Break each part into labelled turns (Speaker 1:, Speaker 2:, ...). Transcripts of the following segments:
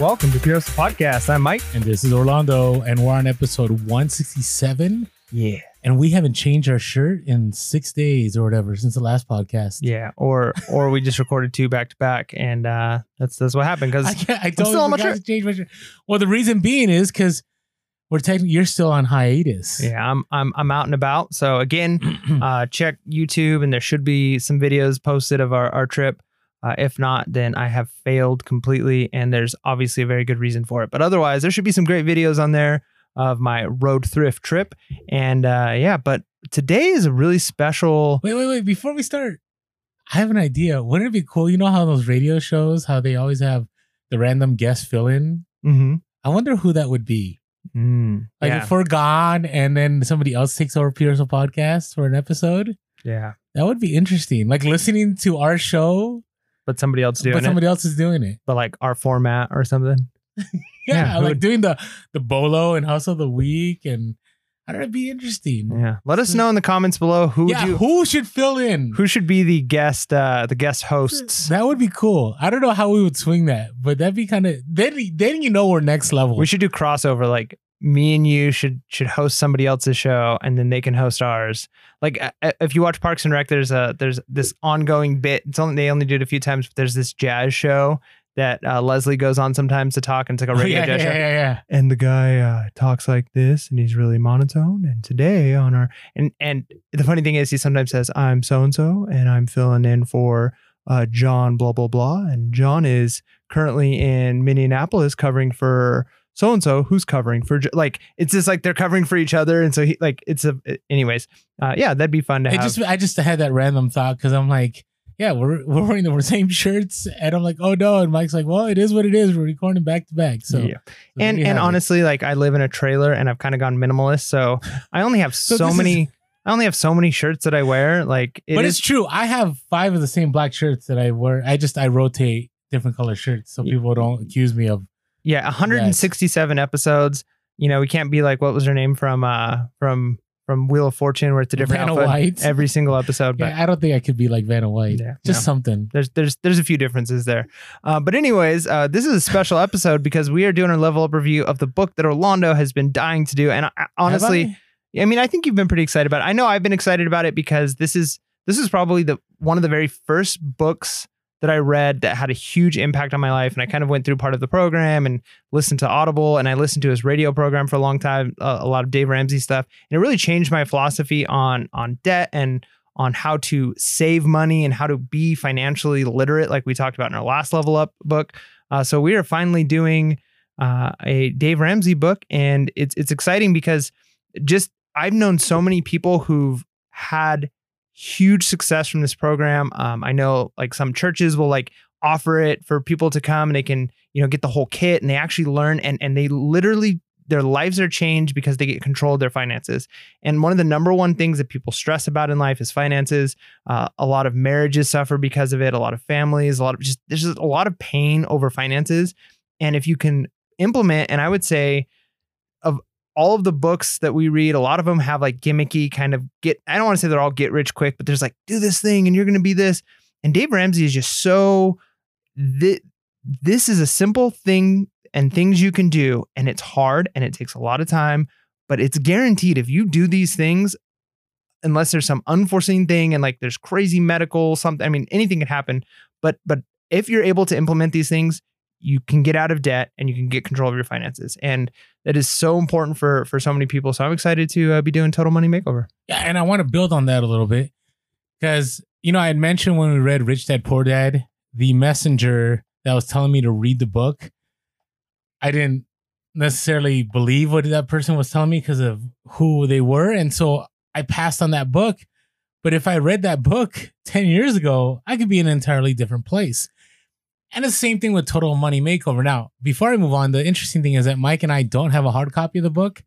Speaker 1: Welcome to Pierce Podcast. I'm Mike.
Speaker 2: And this is Orlando, and we're on episode 167.
Speaker 1: Yeah.
Speaker 2: And we haven't changed our shirt in six days or whatever since the last podcast.
Speaker 1: Yeah. Or or we just recorded two back to back, and uh, that's that's what happened.
Speaker 2: I,
Speaker 1: Because
Speaker 2: can't- I
Speaker 1: still
Speaker 2: totally
Speaker 1: on my shirt.
Speaker 2: to change my shirt. Well, the reason being is because we're technically you're still on hiatus.
Speaker 1: yeah, I'm I'm I'm out and about. So again, uh, check YouTube, and there should be some videos posted of our our trip. Uh, if not, then I have failed completely, and there's obviously a very good reason for it. But otherwise, there should be some great videos on there of my road thrift trip, and uh, yeah. But today is a really special.
Speaker 2: wait, wait, wait. Before we start, I have an idea. Wouldn't it be cool? You know how those radio shows, how they always have the random guest fill in?
Speaker 1: Mm-hmm.
Speaker 2: I wonder who that would be.
Speaker 1: Mm,
Speaker 2: Like
Speaker 1: yeah,
Speaker 2: if we're gone and then somebody else takes over Peter's podcast for an episode.
Speaker 1: yeah.
Speaker 2: That would be interesting. Like listening to our show,
Speaker 1: But somebody else doing
Speaker 2: but
Speaker 1: it.
Speaker 2: somebody else is doing it.
Speaker 1: but like our format or something.
Speaker 2: Yeah,
Speaker 1: Yeah,
Speaker 2: like
Speaker 1: would-
Speaker 2: doing the the bolo and hustle of the week, and I don't know, it'd be interesting.
Speaker 1: Yeah. Let us know in the comments below who
Speaker 2: yeah,
Speaker 1: do,
Speaker 2: who should fill in?
Speaker 1: who should be the guest uh the guest hosts.
Speaker 2: That would be cool. I don't know how we would swing that, but that'd be kind of then. Then you know we're next level.
Speaker 1: We should do crossover like me and you should should host somebody else's show and then they can host ours. Like uh, uh, if you watch Parks and Rec there's a there's this ongoing bit. It's only they only do it a few times but there's this jazz show that uh, Leslie goes on sometimes to talk and it's like a
Speaker 2: Oh,
Speaker 1: radio
Speaker 2: yeah,
Speaker 1: jazz
Speaker 2: yeah,
Speaker 1: show.
Speaker 2: yeah, yeah.
Speaker 1: and the guy uh, talks like this and he's really monotone and today on our and and the funny thing is he sometimes says i'm so and so and i'm filling in for uh, john blah blah blah and john is currently in minneapolis covering for so and so who's covering for like it's just like they're covering for each other and so he like it's a anyways uh yeah that'd be fun to
Speaker 2: It
Speaker 1: have
Speaker 2: just I just had that random thought because I'm like, yeah, we're we're wearing the same shirts, and I'm like, oh no, and Mike's like, well, it is what it is. We're recording back to back, so
Speaker 1: yeah.
Speaker 2: so
Speaker 1: and and
Speaker 2: have it.
Speaker 1: honestly like i live in a trailer and i've kind of gone minimalist so i only have
Speaker 2: So
Speaker 1: so,
Speaker 2: this is-
Speaker 1: many i only have so many shirts that i wear like it
Speaker 2: but
Speaker 1: is
Speaker 2: it's true. I have five of the same black shirts that I wear. I just I rotate different color shirts so people don't accuse me of.
Speaker 1: Yeah, 167 episodes. You know, we can't be like what was her name from uh from from Wheel of Fortune where it's a different
Speaker 2: Vanna
Speaker 1: outfit
Speaker 2: White.
Speaker 1: every single episode. But
Speaker 2: Yeah, I don't think I could be like Vanna White.
Speaker 1: Yeah,
Speaker 2: just
Speaker 1: no.
Speaker 2: something.
Speaker 1: there's there's there's a few differences there. Uh, but anyways, uh, this is a special episode because we are doing a level up review of the book that Orlando has been dying to do. And I, honestly,
Speaker 2: I?
Speaker 1: I mean, I think you've been pretty excited about it. I know I've been excited about it because this is this is probably the one of the very first books that I read that had a huge impact on my life. And I kind of went through part of the program and listened to Audible and I listened to his radio program for a long time, uh, a lot of Dave Ramsey stuff. And it really changed my philosophy on on debt and on how to save money and how to be financially literate, like we talked about in our last level up book. Uh, so we are finally doing uh, a Dave Ramsey book, and it's it's exciting because just I've known so many people who've had huge success from this program. Um, I know like some churches will like offer it for people to come and they can you know get the whole kit and they actually learn and and they literally their lives are changed because they get control of their finances. And one of the number one things that people stress about in life is finances. Uh, a lot of marriages suffer because of it. A lot of families, a lot of just there's just a lot of pain over finances. And if you can implement, and I would say of all of the books that we read, a lot of them have like gimmicky kind of get. I don't want to say they're all get rich quick, but there's like do this thing and you're going to be this. And Dave Ramsey is just so. This, this is a simple thing and things you can do, and it's hard and it takes a lot of time, but it's guaranteed if you do these things, unless there's some unforeseen thing and like there's crazy medical something. I mean, anything can happen. But but if you're able to implement these things, you can get out of debt and you can get control of your finances, and that is so important for for so many people. So I'm excited to uh, be doing Total Money Makeover.
Speaker 2: Yeah, and I want to build on that a little bit because you know I had mentioned when we read Rich Dad Poor Dad, the messenger that was telling me to read the book. I didn't necessarily believe what that person was telling me because of who they were, and so I passed on that book. But if I read that book ten years ago, I could be in an entirely different place. And the same thing with Total Money Makeover. Now, before I move on, the interesting thing is that Mike and I don't have a hard copy of the book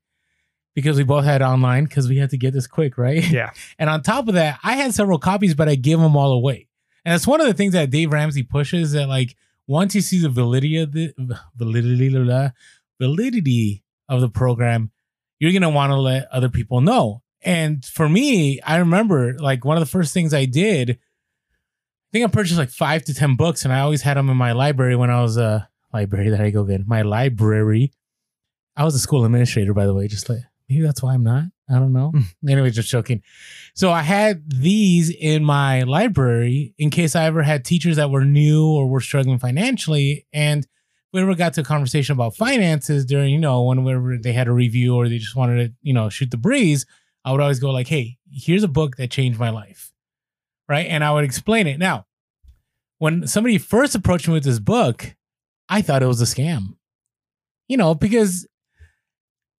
Speaker 2: because we both had it online because we had to get this quick, right?
Speaker 1: Yeah.
Speaker 2: And on top of that, I had several copies, but I give them all away. And that's one of the things that Dave Ramsey pushes that like once you see the validity of the validity blah, blah, validity of the program, you're gonna want to let other people know. And for me, I remember like one of the first things I did. I think I purchased like five to ten books, and I always had them in my library when I was uh library that I go get. My library. I was a school administrator, by the way. Just like maybe that's why I'm not. I don't know. anyway, just joking. So I had these in my library in case I ever had teachers that were new or were struggling financially. And we ever got to a conversation about finances during, you know, whenever they had a review or they just wanted to, you know, shoot the breeze, I would always go like, hey, here's a book that changed my life. Right. And I would explain it. Now, when somebody first approached me with this book, I thought it was a scam. You know, because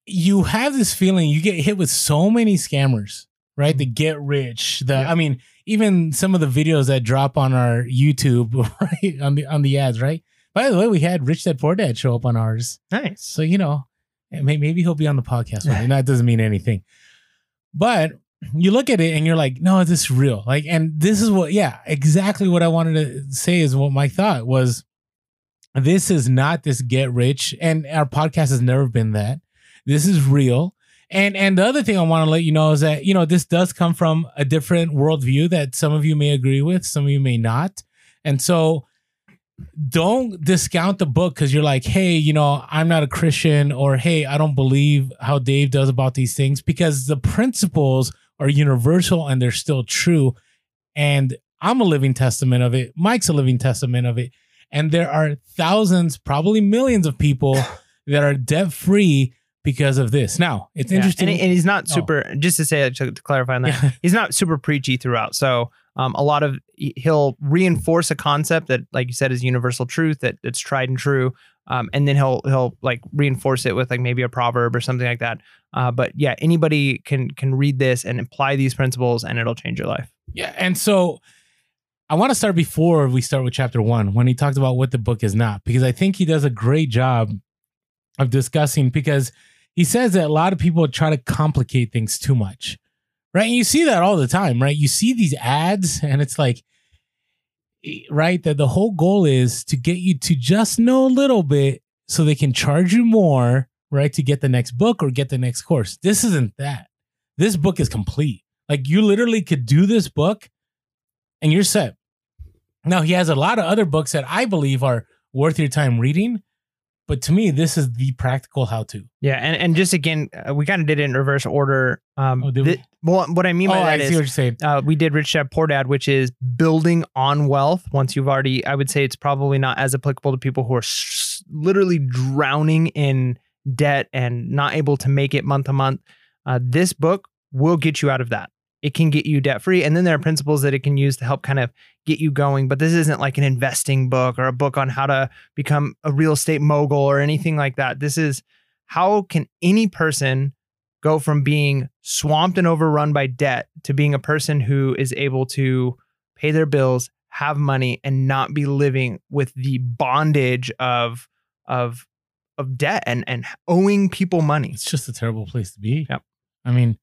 Speaker 2: you have this feeling you get hit with so many scammers, right? The mm-hmm. get rich, the
Speaker 1: Yeah.
Speaker 2: I mean, even some of the videos that drop on our YouTube, right? On the on the ads, right? By the way, we had Rich Dad Poor Dad show up on ours.
Speaker 1: Nice.
Speaker 2: So, you know, maybe he'll be on the podcast one day. That doesn't mean anything. But you look at it and you're like, no, this is real. Like, and this is what, yeah, exactly what I wanted to say is what my thought was. This is not this get rich, and our podcast has never been that. This is real. And and the other thing I want to let you know is that you know this does come from a different worldview that some of you may agree with, some of you may not. And so don't discount the book because you're like, hey, you know, I'm not a Christian, or hey, I don't believe how Dave does about these things because the principles are universal and they're still true. And I'm a living testament of it. Mike's a living testament of it. And there are thousands, probably millions of people that are debt free because of this. Now, it's
Speaker 1: Yeah,
Speaker 2: interesting.
Speaker 1: And, and he's not
Speaker 2: Oh.
Speaker 1: super, just to say, to, to clarify on that,
Speaker 2: Yeah.
Speaker 1: he's not super preachy throughout. So um, a lot of, he'll reinforce a concept that, like you said, is universal truth, that it's tried and true. Um, and then he'll, he'll like reinforce it with like maybe a proverb or something like that. Uh, but yeah, anybody can, can read this and apply these principles and it'll change your life.
Speaker 2: Yeah, and so I want to start before we start with chapter one when he talked about what the book is not, because I think he does a great job of discussing. Because he says that a lot of people try to complicate things too much, right? And you see that all the time, right? You see these ads, and it's like, right, that the whole goal is to get you to just know a little bit so they can charge you more, right, to get the next book or get the next course. This isn't that. This book is complete. Like you literally could do this book and you're set. Now he has a lot of other books that I believe are worth your time reading, but to me this is the practical how to.
Speaker 1: Yeah. And, and just again, uh, we kind of did it in reverse order. Um,
Speaker 2: Oh, did
Speaker 1: thi- well, what I mean
Speaker 2: oh,
Speaker 1: by
Speaker 2: I
Speaker 1: that
Speaker 2: see
Speaker 1: is
Speaker 2: what you're saying.
Speaker 1: uh, we did Rich Dad Poor Dad, which is building on wealth. Once you've already, I would say it's probably not as applicable to people who are s- literally drowning in debt and not able to make it month to month. Uh, this book will get you out of that. It can get you debt free. And then there are mm-hmm. principles that it can use to help kind of get you going. But this isn't like an investing book or a book on how to become a real estate mogul or anything like that. This is how can any person go from being swamped and overrun by debt to being a person who is able to pay their bills, have money, and not be living with the bondage of of of debt and and owing people money,
Speaker 2: It's just a terrible place to be.
Speaker 1: Yep.
Speaker 2: I mean,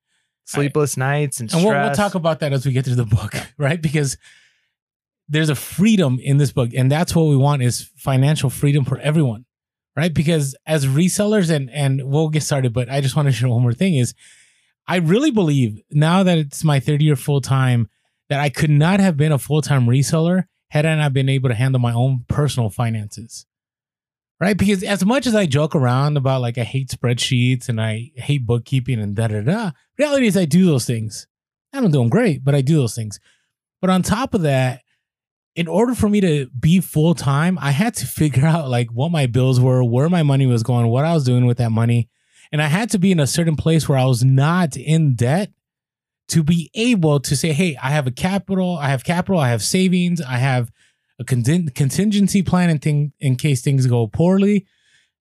Speaker 1: sleepless nights, and
Speaker 2: and we'll, we'll talk about that as we get through the book, right? Because there's a freedom in this book, and that's what we want is financial freedom for everyone, right? Because as resellers, and and we'll get started, but I just want to share one more thing is, I really believe now that it's my third year full time that I could not have been a full time reseller had I not been able to handle my own personal finances. Right? Because as much as I joke around about like I hate spreadsheets and I hate bookkeeping and da da da, reality is I do those things. I don't do them great, but I do those things. But on top of that, in order for me to be full time, I had to figure out like what my bills were, where my money was going, what I was doing with that money. And I had to be in a certain place where I was not in debt to be able to say, hey, I have a capital, I have capital, I have savings, I have a contin- contingency plan in, thing, in case things go poorly.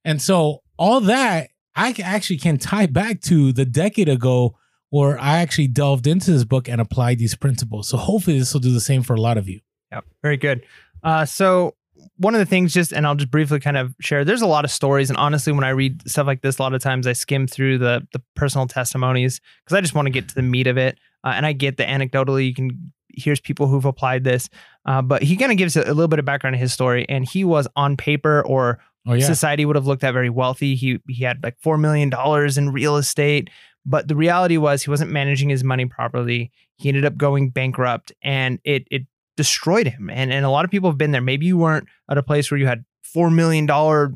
Speaker 2: And so all that I actually can tie back to the decade ago where I actually delved into this book and applied these principles. So hopefully this will do the same for a lot of you.
Speaker 1: Yep. Very good. Uh, so one of the things just, and I'll just briefly kind of share, there's a lot of stories. And honestly, when I read stuff like this, a lot of times I skim through the, the personal testimonies because I just want to get to the meat of it. Uh, and I get the anecdotally, you can, here's people who've applied this. Uh, but he kind of gives a, a little bit of background in his story. And he was on paper or
Speaker 2: Oh yeah.
Speaker 1: society would have looked at very wealthy. He he had like four million dollars in real estate, but the reality was he wasn't managing his money properly. He ended up going bankrupt, and it it destroyed him. And and a lot of people have been there. Maybe you weren't at a place where you had four million dollar,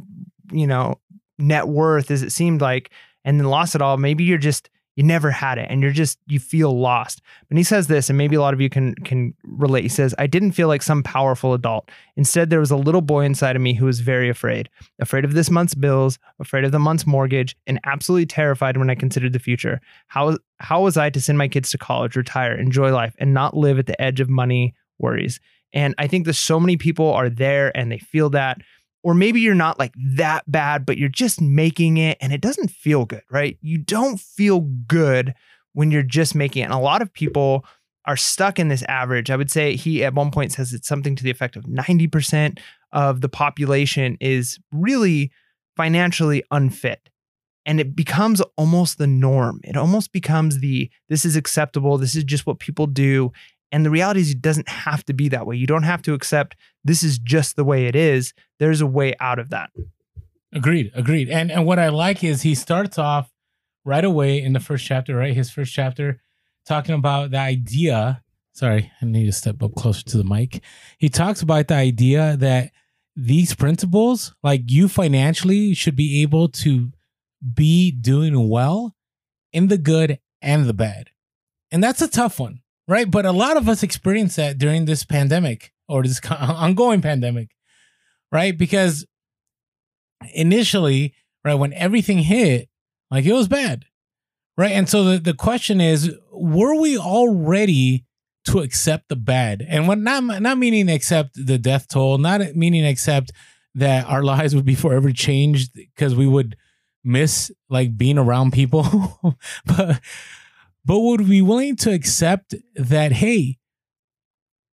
Speaker 1: you know, net worth as it seemed like, and then lost it all. Maybe you're just you never had it and you're just you feel lost. And he says this and maybe a lot of you can can relate. He says i didn't feel like some powerful adult. Instead there was a little boy inside of me who was very afraid. Afraid of this month's bills afraid of the month's mortgage and absolutely terrified when i considered the future. How how was i to send my kids to college retire enjoy life and not live at the edge of money worries? And i think that so many people are there and they feel that or maybe you're not like that bad, but you're just making it and it doesn't feel good, right? You don't feel good when you're just making it. And a lot of people are stuck in this average. I would say he at one point says it's something to the effect of 90% of the population is really financially unfit. And it becomes almost the norm. It almost becomes the this is acceptable. This is just what people do. And the reality is, it doesn't have to be that way. You don't have to accept this is just the way it is. There's a way out of that.
Speaker 2: Agreed. Agreed. And and what I like is he starts off right away in the first chapter, right? His first chapter, talking about the idea. Sorry, I need to step up closer to the mic. He talks about the idea that these principles, like you financially, should be able to be doing well in the good and the bad. And that's a tough one right? But a lot of us experience that during this pandemic or this ongoing pandemic, right? Because initially, right, when everything hit, like it was bad, right? And so the, the question is, were we all ready to accept the bad? And what not not meaning accept the death toll, not meaning accept that our lives would be forever changed because we would miss like being around people, but but would we be willing to accept that, hey,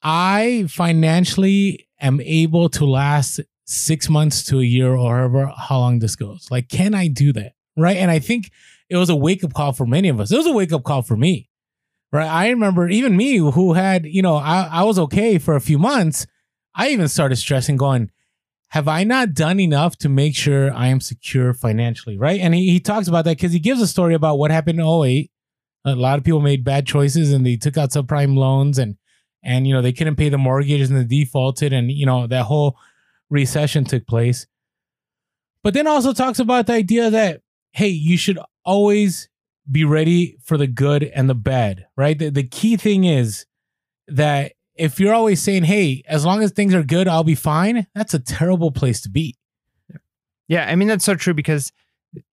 Speaker 2: I financially am able to last six months to a year or however how long this goes? Like, can I do that? Right. And I think it was a wake up call for many of us. It was a wake up call for me. Right. I remember even me who had, you know, I, I was okay for a few months. I even started stressing, going, have I not done enough to make sure I am secure financially? Right. And he, he talks about that because he gives a story about what happened in 08 a lot of people made bad choices and they took out subprime loans and and you know they couldn't pay the mortgage and they defaulted and you know that whole recession took place. But then also talks about the idea that hey, you should always be ready for the good and the bad, right? The, the key thing is that if you're always saying, hey, as long as things are good, I'll be fine, that's a terrible place to be.
Speaker 1: Yeah, I mean, that's so true because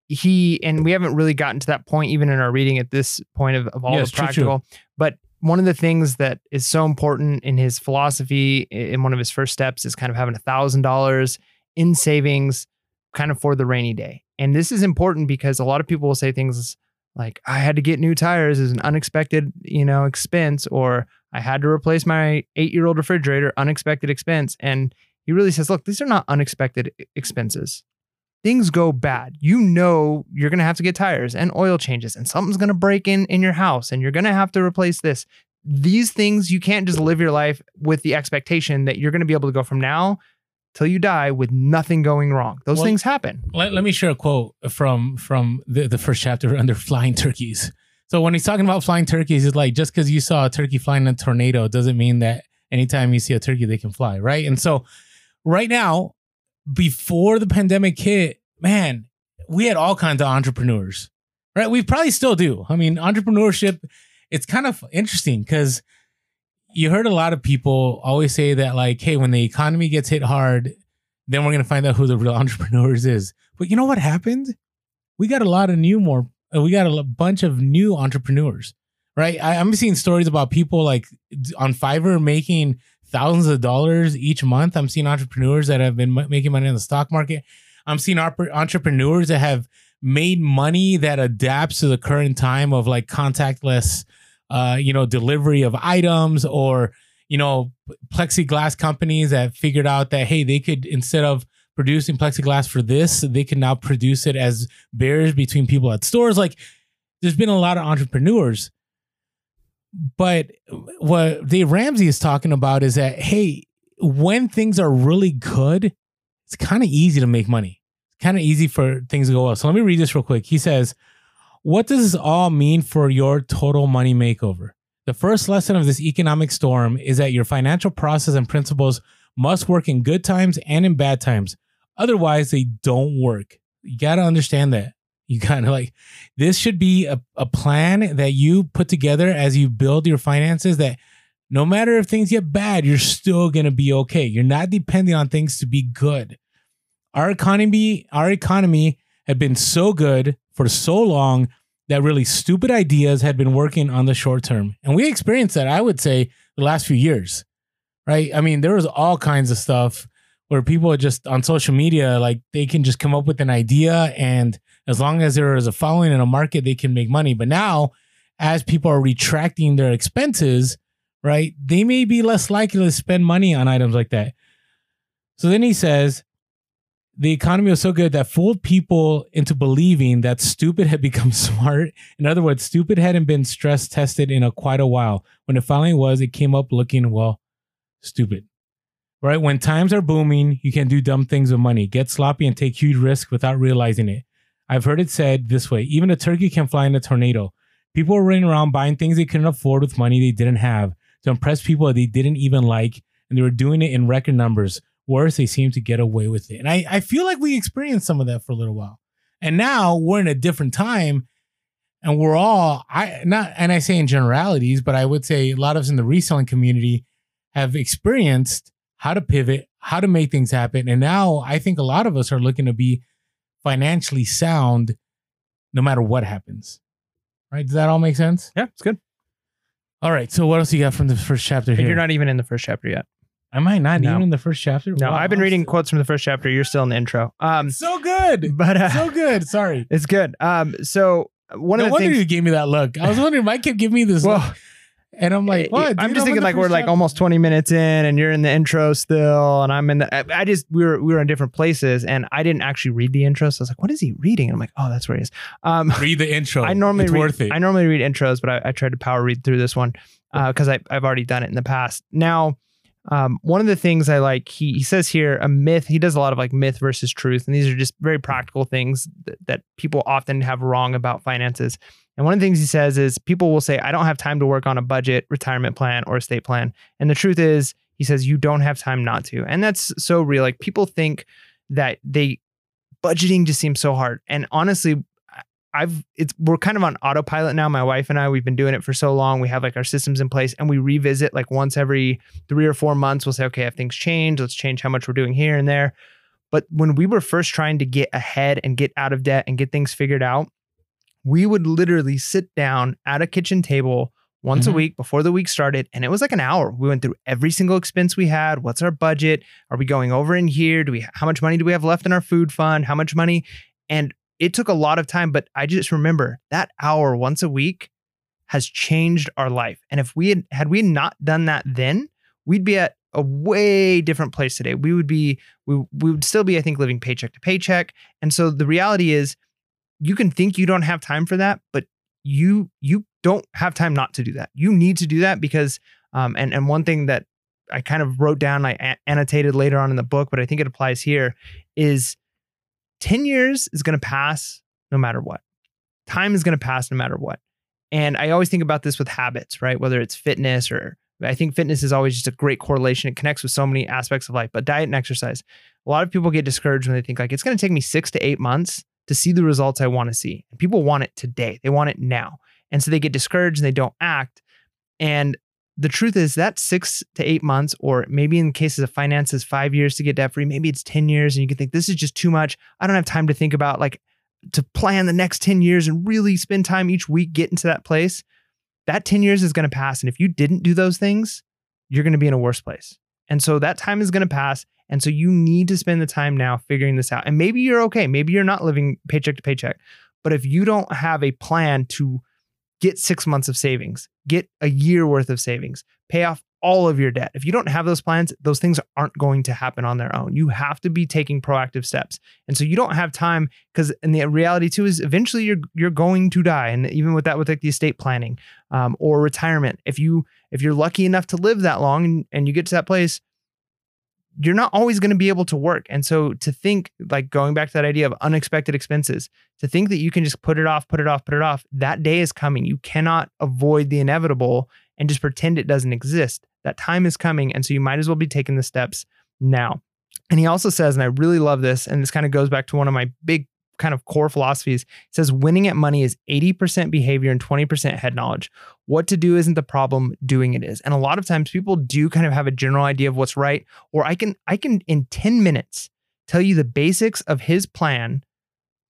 Speaker 1: he and we haven't really gotten to that point even in our reading at this point of, of all yes, the practical true, true. but one of the things that is so important in his philosophy in one of his first steps is kind of having a thousand dollars in savings kind of for the rainy day. And this is important because a lot of people will say things like i had to get new tires as an unexpected you know expense or i had to replace my eight year old refrigerator unexpected expense. And he really says look these are not unexpected expenses things go bad, you know you're going to have to get tires and oil changes and something's going to break in in your house and you're going to have to replace this. These things you can't just live your life with the expectation that you're going to be able to go from now till you die with nothing going wrong. Those well, things happen.
Speaker 2: Let, let me share a quote from from the, the first chapter under flying turkeys. So when he's talking about flying turkeys, it's like just because you saw a turkey flying in a tornado doesn't mean that anytime you see a turkey they can fly, right? And so right now before the pandemic hit, man, we had all kinds of entrepreneurs, right? We probably still do. I mean, entrepreneurship, it's kind of interesting because you heard a lot of people always say that, like, hey, when the economy gets hit hard, then we're going to find out who the real entrepreneurs is. But you know what happened? We got a lot of new, more, we got a bunch of new entrepreneurs, right? I, I'm seeing stories about people like on Fiverr making thousands of dollars each month. I'm seeing entrepreneurs that have been making money in the stock market. I'm seeing entrepreneurs that have made money that adapts to the current time of like contactless, uh, you know, delivery of items or, you know, plexiglass companies that figured out that, hey, they could, instead of producing plexiglass for this, they can now produce it as barriers between people at stores. Like there's been a lot of entrepreneurs but what Dave Ramsey is talking about is that, hey, when things are really good, it's kind of easy to make money. It's kind of easy for things to go well. So let me read this real quick. He says, What does this all mean for your total money makeover? The first lesson of this economic storm is that your financial process and principles must work in good times and in bad times. Otherwise, they don't work. You got to understand that. You kind of like this should be a, a plan that you put together as you build your finances that no matter if things get bad, you're still to be okay. You're not depending on things to be good. Our economy, our economy had been so good for so long that really stupid ideas had been working on the short term. And we experienced that, I would say, the last few years. Right? I mean, there was all kinds of stuff where people are just on social media, like they can just come up with an idea and as long as there is a following in a market, they can make money. But now, as people are retracting their expenses, right, they may be less likely to spend money on items like that. So then he says, the economy was so good that fooled people into believing that stupid had become smart. In other words, stupid hadn't been stress tested in a quite a while. When it finally was, it came up looking, well, stupid. Right? When times are booming, you can do dumb things with money, get sloppy and take huge risks without realizing it. I've heard it said this way even a turkey can fly in a tornado. People were running around buying things they couldn't afford with money they didn't have to impress people they didn't even like, and they were doing it in record numbers. Worse, they seemed to get away with it. And I, I feel like we experienced some of that for a little while. And now we're in a different time and we're all I not and I say in generalities, but I would say a lot of us in the reselling community have experienced how to pivot, how to make things happen. And now I think a lot of us are looking to be financially sound no matter what happens. Right? Does that all make sense?
Speaker 1: Yeah, it's good.
Speaker 2: All right. So what else you got from the first chapter here?
Speaker 1: you're not even in the first chapter yet.
Speaker 2: Am I not
Speaker 1: No.
Speaker 2: even in the first chapter?
Speaker 1: No,
Speaker 2: Wow,
Speaker 1: I've been reading quotes from the first chapter. You're still in the intro. Um,
Speaker 2: So good.
Speaker 1: but uh,
Speaker 2: So good. Sorry.
Speaker 1: it's good. Um, so one
Speaker 2: no
Speaker 1: of the I
Speaker 2: wonder
Speaker 1: things.
Speaker 2: you gave me that look. I was wondering, Mike kept giving me this
Speaker 1: well,
Speaker 2: look. And I'm like, what?
Speaker 1: I'm
Speaker 2: dude?
Speaker 1: just
Speaker 2: in
Speaker 1: thinking like we're like almost 20 minutes in, and you're in the intro still, and I'm in the. I- I just we were we were in different places, and I didn't actually read the intro, so I was like, "What is he reading?" And I'm like, "Oh, that's where he is." Um,
Speaker 2: read the intro.
Speaker 1: I normally
Speaker 2: it's
Speaker 1: read,
Speaker 2: worth it.
Speaker 1: I normally read intros, but I, I tried to power read through this one because I I've already done it in the past. Now, um, one of the things I like, he he says here a myth. He does a lot of like myth versus truth, and these are just very practical things that, that people often have wrong about finances. And one of the things he says is people will say, "I don't have time to work on a budget, retirement plan, or estate plan," and the truth is, he says you don't have time not to, and that's so real. Like people think that they budgeting just seems so hard, and honestly, I've it's we're kind of on autopilot now. My wife and I, we've been doing it for so long. We have like our systems in place and we revisit like once every three or four months. We'll say, okay, if things change, Let's change how much we're doing here and there. But when we were first trying to get ahead and get out of debt and get things figured out, we would literally sit down at a kitchen table once a
Speaker 2: Mhm.
Speaker 1: week before the week started. And it was like an hour. We went through every single expense we had. What's our budget? Are we going over in here? Do we how much money do we have left in our food fund? How much money? And it took a lot of time, but I just remember that hour once a week has changed our life. And if we had had we not done that then, we'd be at a way different place today. We would be we we would still be I think living paycheck to paycheck. And so the reality is you can think you don't have time for that, but you you don't have time not to do that. You need to do that because um and and one thing that I kind of wrote down I annotated later on in the book, but I think it applies here is 10 years is going to pass no matter what. Time is going to pass no matter what. And I always think about this with habits, right? Whether it's fitness or I think fitness is always just a great correlation. It connects with so many aspects of life, but diet and exercise. A lot of people get discouraged when they think like it's going to take me 6 to 8 months to see the results I want to see. And people want it today. They want it now. And so they get discouraged and they don't act. And the truth is that six to eight months, or maybe in cases of finances, five years to get debt free, maybe it's 10 years, and you can think this is just too much. I don't have time to think about like to plan the next 10 years and really spend time each week getting to that place. That 10 years is going to pass. And if you didn't do those things, you're going to be in a worse place. And so that time is going to pass. And so you need to spend the time now figuring this out. And maybe you're okay. Maybe you're not living paycheck to paycheck. But if you don't have a plan to get six months of savings, get a year worth of savings, pay off all of your debt. If you don't have those plans, those things aren't going to happen on their own. You have to be taking proactive steps. And so you don't have time because and the reality too is eventually you're you're going to die. And even with that, with like the estate planning um, or retirement, if you if you're lucky enough to live that long and, and you get to that place, you're not always going to be able to work. And so to think like going back to that idea of unexpected expenses, to think that you can just put it off, put it off, put it off, that day is coming. You cannot avoid the inevitable and just pretend it doesn't exist. That time is coming. And so you might as well be taking the steps now. And he also says, and I really love this, and this kind of goes back to one of my big kind of core philosophies. He says winning at money is 80% behavior and 20% head knowledge. What to do isn't the problem, doing it is. And a lot of times people do kind of have a general idea of what's right, or I can I can in 10 minutes tell you the basics of his plan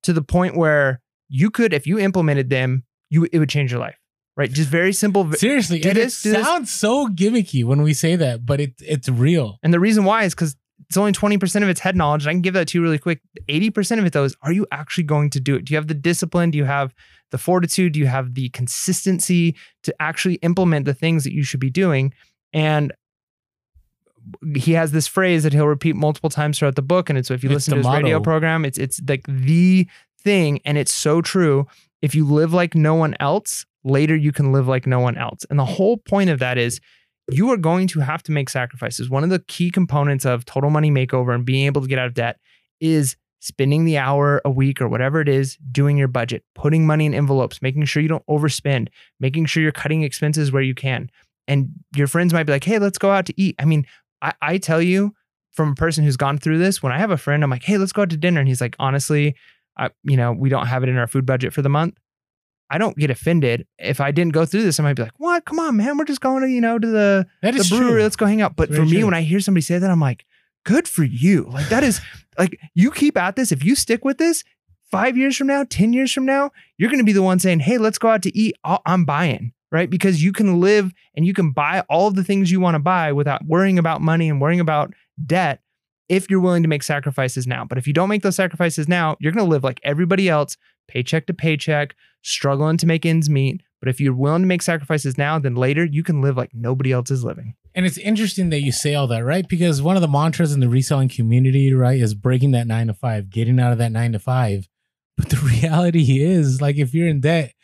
Speaker 1: to the point where you could if you implemented them, you it would change your life. Right? Just very simple.
Speaker 2: Seriously,
Speaker 1: Do
Speaker 2: and
Speaker 1: this,
Speaker 2: it
Speaker 1: do this.
Speaker 2: sounds so gimmicky when we say that, but it it's real.
Speaker 1: And the reason why is because it's only 20% of its head knowledge. And I can give that to you really quick. 80% of it, though, is are you actually going to do it? Do you have the discipline? Do you have the fortitude? Do you have the consistency to actually implement the things that you should be doing? And he has this phrase that he'll repeat multiple times throughout the book. And it's if you
Speaker 2: It's
Speaker 1: listen to his radio program, it's it's like the thing. And it's so true. If you live like no one else, later you can live like no one else. And the whole point of that is you are going to have to make sacrifices. One of the key components of total money makeover and being able to get out of debt is spending the hour a week or whatever it is doing your budget, putting money in envelopes, making sure you don't overspend, making sure you're cutting expenses where you can. And your friends might be like, hey, let's go out to eat. I mean, I, I tell you from a person who's gone through this, when I have a friend, I'm like, hey, let's go out to dinner. And he's like, honestly, I, you know, we don't have it in our food budget for the month. I don't get offended. If I didn't go through this, I might be like, what? Come on, man. We're just going to, you know, to the
Speaker 2: That
Speaker 1: the brewery.
Speaker 2: true.
Speaker 1: Let's go hang out. But for me,
Speaker 2: true.
Speaker 1: when I hear somebody say that, I'm like, good for you. Like that is like you keep at this. If you stick with this, five years from now, ten years from now, you're going to be the one saying, "Hey, let's go out to eat. I'll- I'm buying." Right? Because you can live and you can buy all of the things you want to buy without worrying about money and worrying about debt if you're willing to make sacrifices now. But if you don't make those sacrifices now, you're going to live like everybody else, paycheck to paycheck, struggling to make ends meet. But if you're willing to make sacrifices now, then later you can live like nobody else is living.
Speaker 2: And it's interesting that you say all that, right? Because one of the mantras in the reselling community, right, is breaking that nine to five, getting out of that nine to five. But the reality is, like, if you're in debt,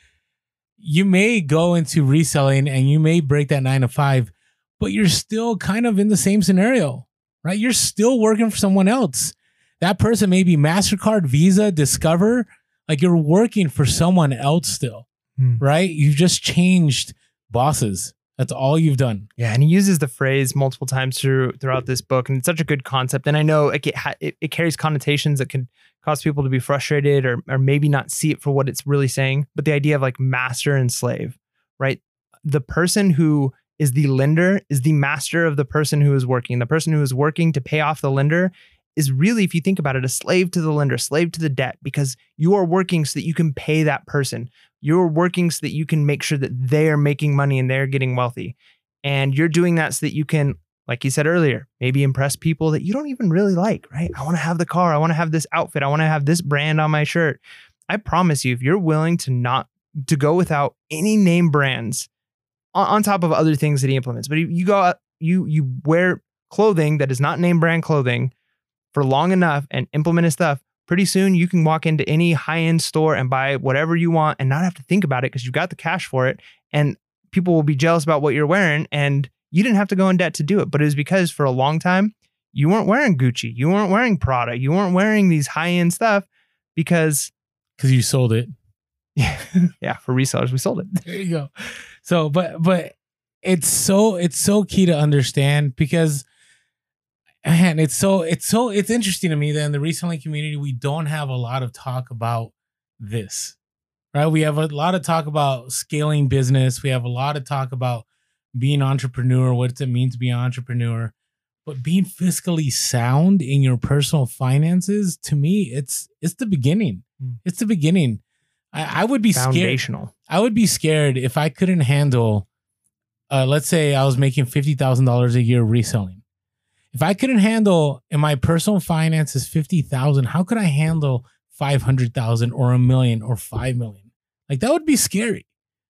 Speaker 2: you may go into reselling and you may break that nine to five, but you're still kind of in the same scenario, right? You're still working for someone else. That person may be MasterCard, Visa, Discover. Like, you're working for someone else still,
Speaker 1: Hmm.
Speaker 2: right? You've just changed bosses. That's all you've done.
Speaker 1: Yeah, and he uses the phrase multiple times through throughout this book, and it's such a good concept. And I know it it, it, it carries connotations that can cause people to be frustrated or or maybe not see it for what it's really saying. But the idea of like master and slave, right? The person who is the lender is the master of the person who is working. The person who is working to pay off the lender is really, if you think about it, a slave to the lender, slave to the debt, because you are working so that you can pay that person. You're working so that you can make sure that they are making money and they're getting wealthy. And you're doing that so that you can, like you said earlier, maybe impress people that you don't even really like, right? I want to have the car. I want to have this outfit. I want to have this brand on my shirt. I promise you, if you're willing to not to go without any name brands on, on top of other things that he implements, but you, you go out, you you wear clothing that is not name brand clothing for long enough and implement his stuff, pretty soon you can walk into any high end store and buy whatever you want and not have to think about it because you've got the cash for it. And people will be jealous about what you're wearing. And you didn't have to go in debt to do it. But it was because for a long time, you weren't wearing Gucci, you weren't wearing Prada, you weren't wearing these high end stuff because,
Speaker 2: because you sold it.
Speaker 1: yeah, for resellers, we sold it.
Speaker 2: There you go. So, but but it's so it's so key to understand because man, it's so it's so it's interesting to me that in the reselling community we don't have a lot of talk about this. Right? We have a lot of talk about scaling business. We have a lot of talk about being entrepreneur, what does it mean to be an entrepreneur? But being fiscally sound in your personal finances, to me, it's it's the beginning.
Speaker 1: Mm.
Speaker 2: It's the beginning. I, I would be scared. I would be scared if I couldn't handle, uh, let's say I was making fifty thousand dollars a year reselling. If I couldn't handle in my personal finances fifty thousand, how could I handle five hundred thousand or a million or five million? Like that would be scary,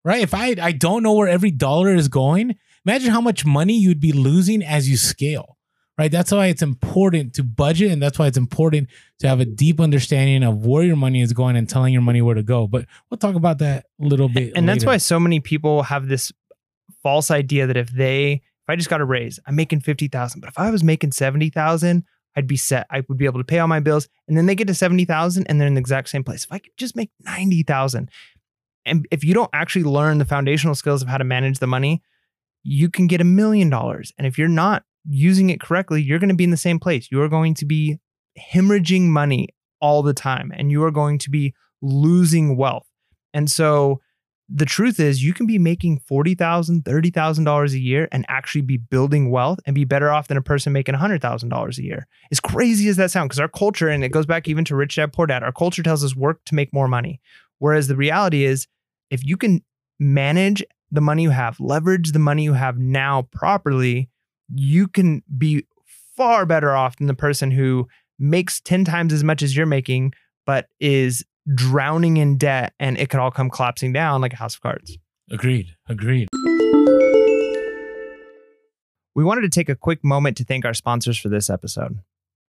Speaker 2: right? If I I don't know where every dollar is going, imagine how much money you'd be losing as you scale. Right. That's why it's important to budget, and that's why it's important to have a deep understanding of where your money is going and telling your money where to go. But we'll talk about that a little bit.
Speaker 1: and that's why so many people have this false idea that if they if i just got a raise i'm making 50000 but if i was making 70000 i'd be set i would be able to pay all my bills and then they get to 70000 and they're in the exact same place if i could just make 90000 and if you don't actually learn the foundational skills of how to manage the money you can get a million dollars and if you're not using it correctly, you're going to be in the same place. You are going to be hemorrhaging money all the time and you are going to be losing wealth. And so the truth is you can be making $40,000, $30,000 a year and actually be building wealth and be better off than a person making $100,000 a year. As crazy as that sounds, because our culture, and it goes back even to Rich Dad Poor Dad, our culture tells us work to make more money. Whereas the reality is if you can manage the money you have, leverage the money you have now properly, you can be far better off than the person who makes 10 times as much as you're making, but is drowning in debt and it could all come collapsing down like a house of cards.
Speaker 2: Agreed. Agreed.
Speaker 1: We wanted to take a quick moment to thank our sponsors for this episode.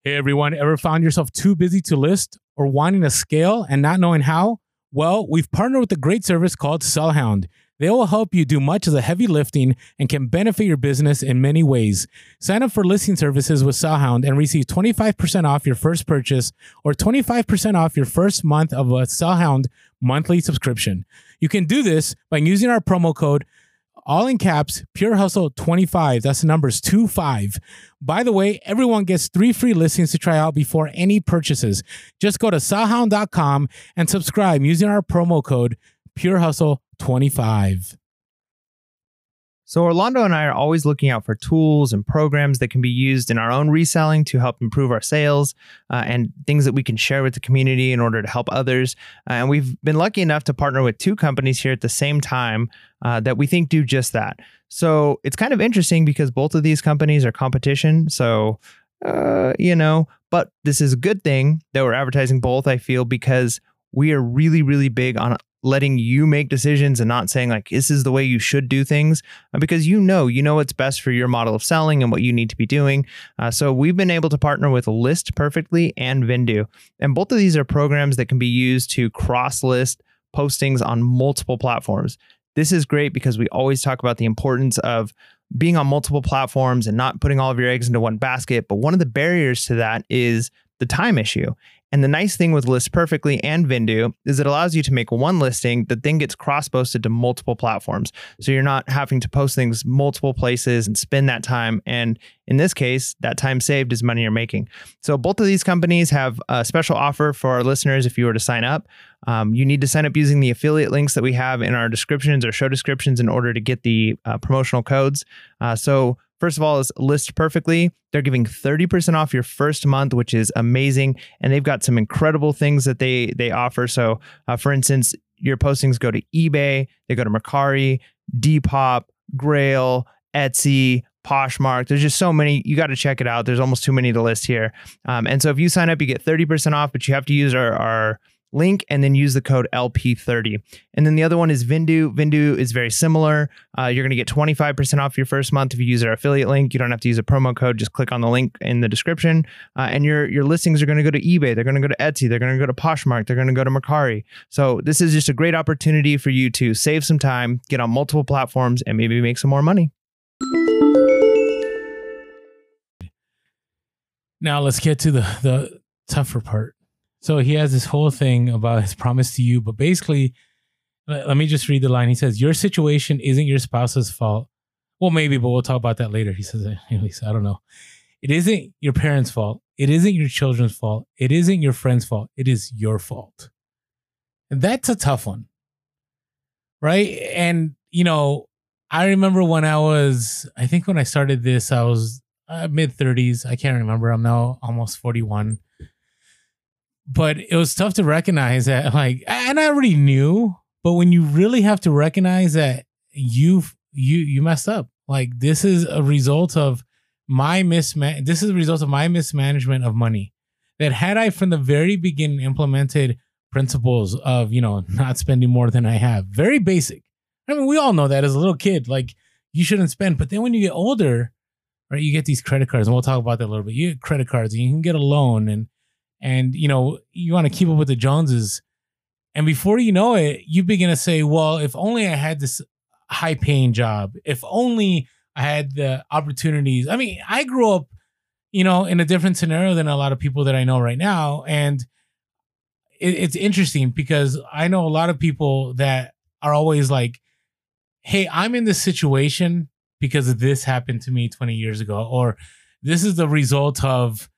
Speaker 2: Hey everyone, ever found yourself too busy to list or wanting to scale and not knowing how? Well, we've partnered with a great service called Sellhound. They will help you do much of the heavy lifting and can benefit your business in many ways. Sign up for listing services with Sellhound and receive 25% off your first purchase or 25% off your first month of a Sellhound monthly subscription. You can do this by using our promo code all in caps, Pure Hustle 25. That's the numbers 25. By the way, everyone gets three free listings to try out before any purchases. Just go to sellhound.com and subscribe using our promo code Pure Hustle 25.
Speaker 1: So, Orlando and I are always looking out for tools and programs that can be used in our own reselling to help improve our sales uh, and things that we can share with the community in order to help others. Uh, and we've been lucky enough to partner with two companies here at the same time uh, that we think do just that. So, it's kind of interesting because both of these companies are competition. So, uh, you know, but this is a good thing that we're advertising both, I feel, because we are really, really big on letting you make decisions and not saying like this is the way you should do things uh, because you know you know what's best for your model of selling and what you need to be doing. Uh, so we've been able to partner with list perfectly and Vendoo and both of these are programs that can be used to cross list postings on multiple platforms. This is great because we always talk about the importance of being on multiple platforms and not putting all of your eggs into one basket but one of the barriers to that is the time issue and the nice thing with List Perfectly and Vendoo is it allows you to make one listing that then gets cross posted to multiple platforms. So you're not having to post things multiple places and spend that time. And in this case, that time saved is money you're making. So both of these companies have a special offer for our listeners if you were to sign up. Um, you need to sign up using the affiliate links that we have in our descriptions or show descriptions in order to get the uh, promotional codes. Uh, so First of all, is List Perfectly. They're giving 30% off your first month, which is amazing. And they've got some incredible things that they they offer. So, uh, for instance, your postings go to eBay, they go to Mercari, Depop, Grail, Etsy, Poshmark. There's just so many. You got to check it out. There's almost too many to list here. Um, and so if you sign up, you get 30% off, but you have to use our, our link and then use the code LP30. And then the other one is Vendoo. Vendoo is very similar. Uh, you're going to get 25% off your first month if you use our affiliate link. You don't have to use a promo code. Just click on the link in the description. Uh, and your, your listings are going to go to eBay. They're going to go to Etsy. They're going to go to Poshmark. They're going to go to Mercari. So this is just a great opportunity for you to save some time, get on multiple platforms, and maybe make some more money.
Speaker 2: Now let's get to the, the tougher part. So he has this whole thing about his promise to you, but basically, let, let me just read the line. He says, Your situation isn't your spouse's fault. Well, maybe, but we'll talk about that later. He says, at least, I don't know. It isn't your parents' fault. It isn't your children's fault. It isn't your friend's fault. It is your fault. And that's a tough one. Right. And, you know, I remember when I was, I think when I started this, I was uh, mid 30s. I can't remember. I'm now almost 41 but it was tough to recognize that like and I already knew, but when you really have to recognize that you've you you messed up. Like this is a result of my misman this is a result of my mismanagement of money. That had I from the very beginning implemented principles of, you know, not spending more than I have. Very basic. I mean, we all know that as a little kid, like you shouldn't spend. But then when you get older, right, you get these credit cards, and we'll talk about that a little bit. You get credit cards, and you can get a loan, and and you know you want to keep up with the Joneses, and before you know it, you begin to say, "Well, if only I had this high paying job, if only I had the opportunities." I mean, I grew up, you know, in a different scenario than a lot of people that I know right now, and it, it's interesting because I know a lot of people that are always like, "Hey, I'm in this situation." because this happened to me 20 years ago or this is the result of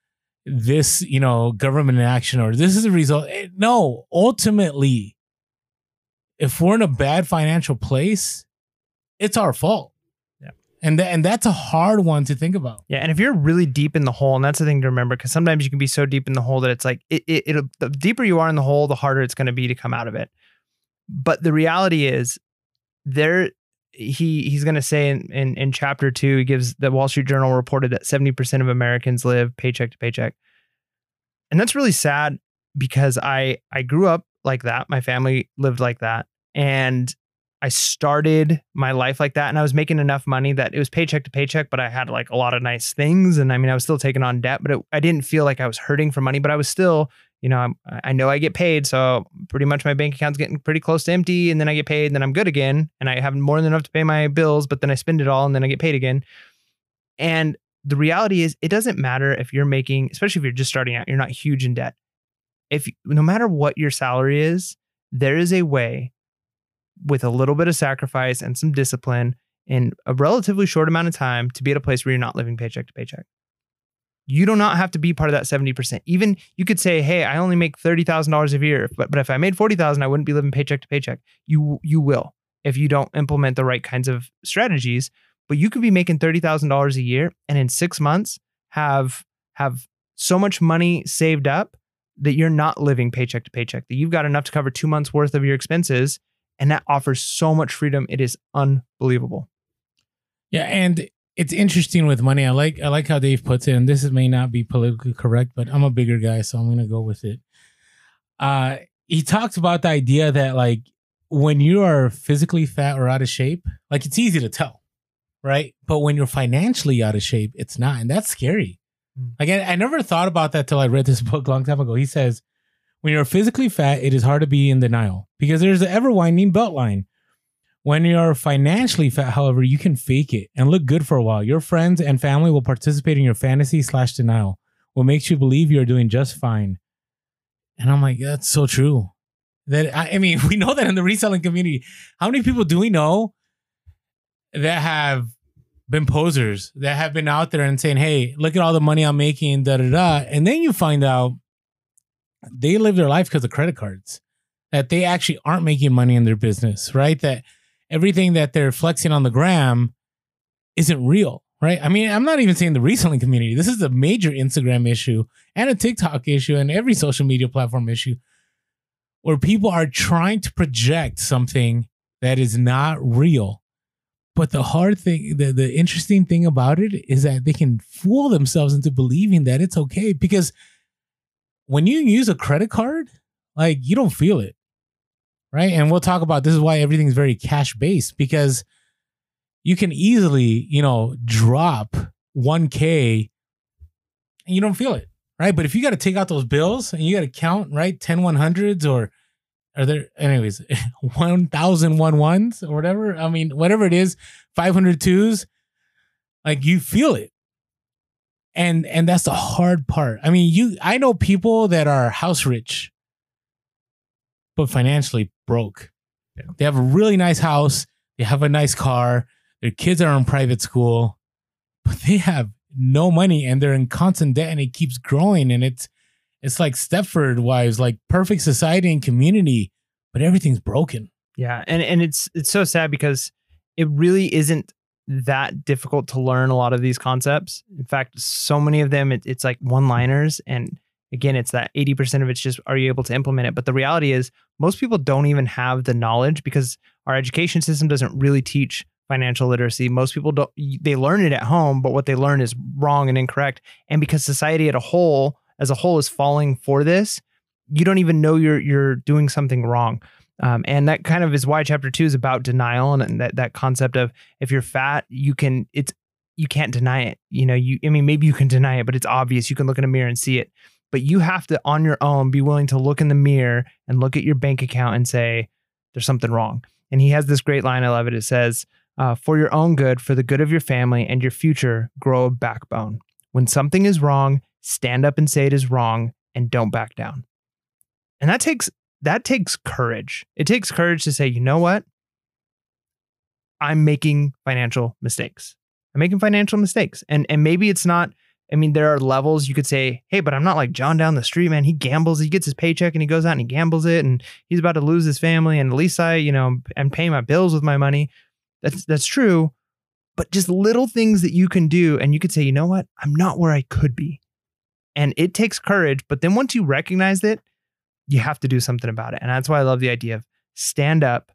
Speaker 2: this you know government action or this is a result eh, no ultimately if we're in a bad financial place it's our fault
Speaker 1: Yeah.
Speaker 2: and th- and that's a hard one to think about
Speaker 1: Yeah, and if you're really deep in the hole, and that's the thing to remember, because sometimes you can be so deep in the hole that it's like it, it, it'll the deeper you are in the hole, the harder it's going to be to come out of it. But the reality is, there he he's going to say in, in in chapter two, he gives the Wall Street Journal reported that seventy percent of Americans live paycheck to paycheck, and that's really sad because I I grew up like that. My family lived like that, and I started my life like that and I was making enough money that it was paycheck to paycheck, but I had like a lot of nice things. And I mean, I was still taking on debt, but it, I didn't feel like I was hurting for money, but I was still, you know, I'm, I know I get paid. So pretty much my bank account's getting pretty close to empty. And then I get paid and then I'm good again. And I have more than enough to pay my bills, but then I spend it all and then I get paid again. And the reality is, it doesn't matter if you're making, especially if you're just starting out, you're not huge in debt. If no matter what your salary is, there is a way with a little bit of sacrifice and some discipline in a relatively short amount of time to be at a place where you're not living paycheck to paycheck. You do not have to be part of that 70%. Even you could say, hey, I only make $30,000 a year, but, but if I made 40,000, I wouldn't be living paycheck to paycheck. You, you will if you don't implement the right kinds of strategies. But you could be making $30,000 a year and in six months have, have so much money saved up that you're not living paycheck to paycheck, that you've got enough to cover two months worth of your expenses and that offers so much freedom. It is unbelievable.
Speaker 2: Yeah, and it's interesting with money. I like I like how Dave puts it, and this may not be politically correct, but I'm a bigger guy, so I'm gonna go with it. Uh, he talks about the idea that like when you are physically fat or out of shape, like it's easy to tell, right? But when you're financially out of shape, it's not, and that's scary.
Speaker 1: Mm.
Speaker 2: Like I, I never thought about that till I read this book a long time ago. He says, when you're physically fat, it is hard to be in denial because there's an ever winding belt line. When you're financially fat, however, you can fake it and look good for a while. Your friends and family will participate in your fantasy slash denial, what makes you believe you're doing just fine. And I'm like, that's so true. That I, I mean, we know that in the reselling community. How many people do we know that have been posers that have been out there and saying, "Hey, look at all the money I'm making," da da da, and then you find out they live their life because of credit cards. That they actually aren't making money in their business, right? That everything that they're flexing on the gram isn't real, right? I mean, I'm not even saying the reselling community. This is a major Instagram issue and a TikTok issue and every social media platform issue where people are trying to project something that is not real. But the hard thing, the, the interesting thing about it is that they can fool themselves into believing that it's okay because when you use a credit card, like you don't feel it. Right. And we'll talk about this is why everything's very cash based because you can easily, you know, drop 1K and you don't feel it. Right. But if you got to take out those bills and you got to count, right, 10 100s or are there, anyways, 1,000 one ones or whatever? I mean, whatever it is, 500 twos, like you feel it and and that's the hard part i mean you i know people that are house rich but financially broke
Speaker 1: Yeah.
Speaker 2: they have a really nice house they have a nice car their kids are in private school but they have no money and they're in constant debt and it keeps growing and it's it's like stepford wives like perfect society and community but everything's broken
Speaker 1: Yeah, and and it's it's so sad because it really isn't that difficult to learn a lot of these concepts. In fact, so many of them it, it's like one-liners and again, it's that 80% of it's just are you able to implement it? But the reality is most people don't even have the knowledge because our education system doesn't really teach financial literacy. Most people don't they learn it at home, but what they learn is wrong and incorrect. And because society at a whole as a whole is falling for this, you don't even know you're you're doing something wrong. Um, and that kind of is why chapter two is about denial and, and that that concept of if you're fat, you can it's you can't deny it. You know, you I mean maybe you can deny it, but it's obvious. You can look in a mirror and see it. But you have to on your own be willing to look in the mirror and look at your bank account and say there's something wrong. And he has this great line. I love it. It says, uh, "For your own good, for the good of your family and your future, grow a backbone. When something is wrong, stand up and say it is wrong, and don't back down." And that takes that takes courage. It takes courage to say, you know what? I'm making financial mistakes. I'm making financial mistakes. And and maybe it's not I mean, there are levels you could say, hey, but I'm not like John down the street, man. He gambles, he gets his paycheck and he goes out and he gambles it and he's about to lose his family. And at least I, you know, am paying my bills with my money. That's that's true. But just little things that you can do, and you could say, you know what? I'm not where I could be. And it takes courage. But then once you recognize it, you have to do something about it. And that's why I love the idea of stand up,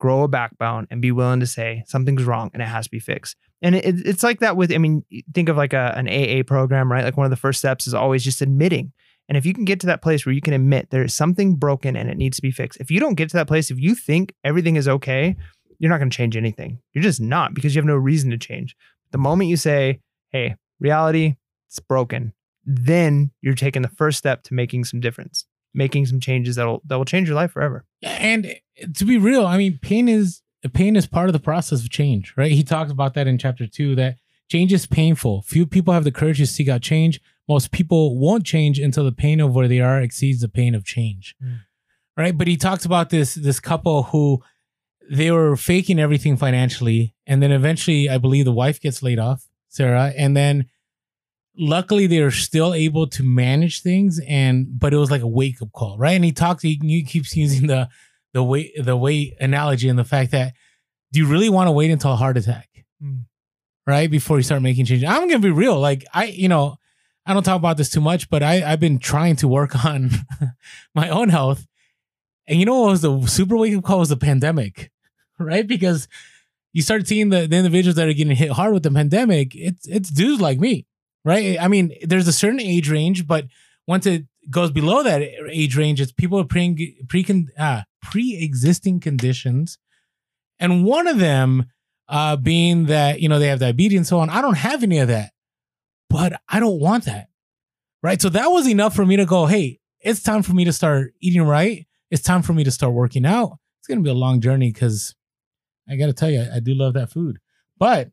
Speaker 1: grow a backbone, and be willing to say something's wrong and it has to be fixed. And it, it's like that with, I mean, think of like a, an AA program, right? Like one of the first steps is always just admitting. And if you can get to that place where you can admit there is something broken and it needs to be fixed, if you don't get to that place, if you think everything is okay, you're not going to change anything. You're just not because you have no reason to change. The moment you say, hey, reality, it's broken, then you're taking the first step to making some difference, making some changes that'll that will change your life forever.
Speaker 2: And to be real, I mean, pain is pain is part of the process of change, right? He talks about that in chapter two that change is painful. Few people have the courage to seek out change. Most people won't change until the pain of where they are exceeds the pain of change. Mm. Right. But he talks about this this couple who they were faking everything financially. And then eventually I believe the wife gets laid off, Sarah. And then luckily they were still able to manage things and but it was like a wake up call, right? And he talks he, he keeps using the the way the weight analogy and the fact that do you really want to wait until a heart attack? Mm. right? Before you start making changes i'm gonna be real like i you know i don't talk about this too much but i i've been trying to work on my own health. And you know what was the super wake up call? Was the pandemic right? Because you start seeing the, the individuals that are getting hit hard with the pandemic it's it's dudes like me right i mean there's a certain age range but once it goes below that age range, it's people with pre pre uh, pre-existing conditions, and one of them uh, being that you know they have diabetes and so on. I don't have any of that, but I don't want that, right? So that was enough for me to go, hey, it's time for me to start eating right. It's time for me to start working out. It's gonna be a long journey because I got to tell you, I do love that food, but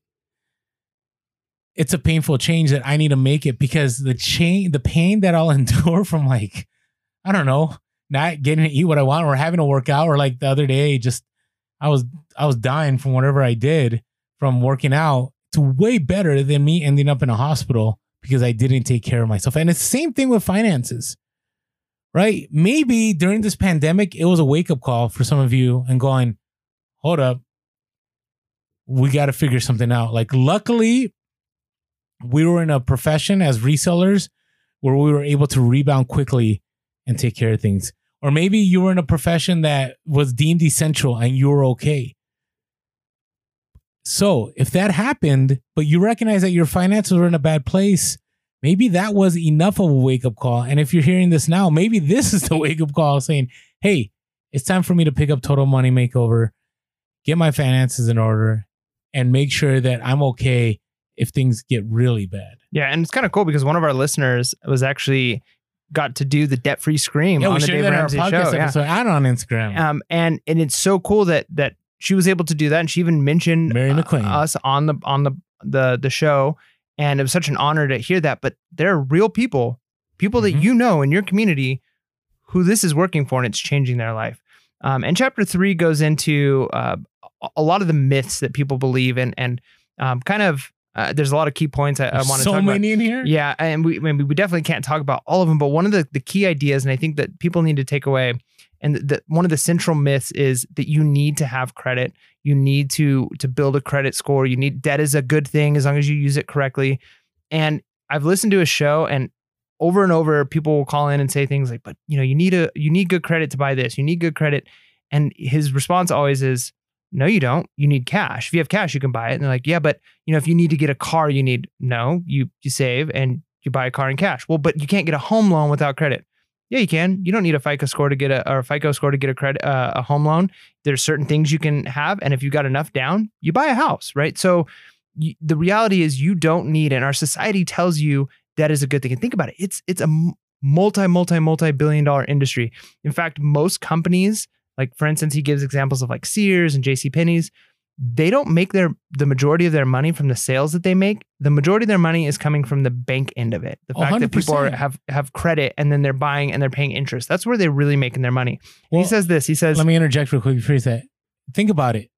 Speaker 2: it's a painful change that I need to make it because the chain, the pain that I'll endure from like, I don't know, not getting to eat what I want or having to work out or like the other day, just I was I was dying from whatever I did from working out to way better than me ending up in a hospital because I didn't take care of myself. And it's the same thing with finances. Right? Maybe during this pandemic, it was a wake up call for some of you and going, hold up, we got to figure something out. Like, luckily, we were in a profession as resellers where we were able to rebound quickly and take care of things. Or maybe you were in a profession that was deemed essential and you were okay. So if that happened, but you recognize that your finances were in a bad place, maybe that was enough of a wake up call. And if you're hearing this now, maybe this is the wake up call saying, hey, it's time for me to pick up Total Money Makeover, get my finances in order, and make sure that I'm okay if things get really bad.
Speaker 1: Yeah, and it's kind of cool because one of our listeners was actually got to do the debt free scream
Speaker 2: yeah,
Speaker 1: on the Dave Ramsey show.
Speaker 2: Episode, yeah, and on Instagram.
Speaker 1: Um, and and it's so cool that that she was able to do that, and she even mentioned
Speaker 2: Mary McLean.
Speaker 1: Uh, us on the on the the the show, and it was such an honor to hear that. But there are real people, people mm-hmm. that you know in your community, who this is working for, and it's changing their life. Um, and chapter three goes into uh, a lot of the myths that people believe in, and um, kind of uh, there's a lot of key points I, I want to
Speaker 2: so
Speaker 1: talk about.
Speaker 2: So many in here.
Speaker 1: Yeah, and we I mean, we definitely can't talk about all of them, but one of the, the key ideas, and I think that people need to take away, and the, one of the central myths is that you need to have credit. You need to to build a credit score. You need debt is a good thing as long as you use it correctly. And I've listened to a show, and over and over, people will call in and say things like, "But you know, you need a you need good credit to buy this. You need good credit." And his response always is, no, you don't. You need cash. If you have cash, you can buy it. And they're like, yeah, but you know, if you need to get a car, you need no. You you save and you buy a car in cash. Well, but you can't get a home loan without credit. Yeah, you can. You don't need a FICO score to get a or a FICO score to get a credit uh, a home loan. There's certain things you can have, and if you got enough down, you buy a house, right? So you, the reality is you don't need, and our society tells you that is a good thing. And think about it. It's it's a multi multi multi billion dollar industry. In fact, most companies like for instance, he gives examples of like Sears and J.C. Penney's. They don't make their the majority of their money from the sales that they make. The majority of their money is coming from the bank end of it. The fact 100%. that people are, have have credit and then they're buying and they're paying interest. That's where they're really making their money. Well, he says this. He says,
Speaker 2: "Let me interject real quick before you say, think about it.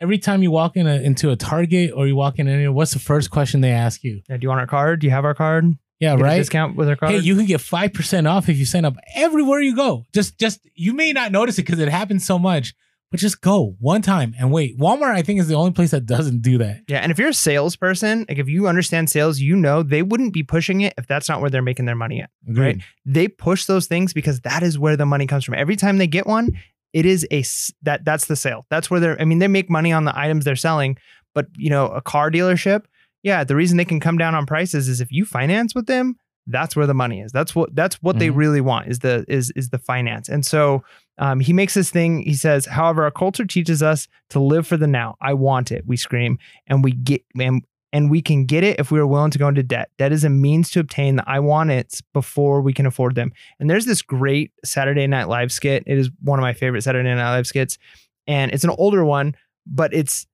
Speaker 2: every time you walk in a, into a Target or you walk in any, what's the first question they ask you?
Speaker 1: Yeah, do you want our card? Do you have our card?
Speaker 2: Yeah,
Speaker 1: Get a
Speaker 2: right.
Speaker 1: discount with our card.
Speaker 2: Hey, you can get five percent off if you sign up everywhere you go. Just, just you may not notice it because it happens so much, but just go one time and wait. Walmart, I think, is the only place that doesn't do that.
Speaker 1: Yeah, and if you're a salesperson, like if you understand sales, you know they wouldn't be pushing it if that's not where they're making their money at.
Speaker 2: Agreed.
Speaker 1: They push those things because that is where the money comes from. Every time they get one, it is a that that's the sale. That's where they're I mean, they make money on the items they're selling, but you know, a car dealership, yeah, the reason they can come down on prices is if you finance with them, that's where the money is. That's what that's what they
Speaker 2: Mhm.
Speaker 1: really want is the is is the finance. And so um, he makes this thing. He says, however, our culture teaches us to live for the now. I want it. We scream, and we get and and we can get it if we are willing to go into debt. Debt is a means to obtain the I want it's before we can afford them. And there's this great Saturday Night Live skit. It is one of my favorite Saturday Night Live skits, and it's an older one, but it's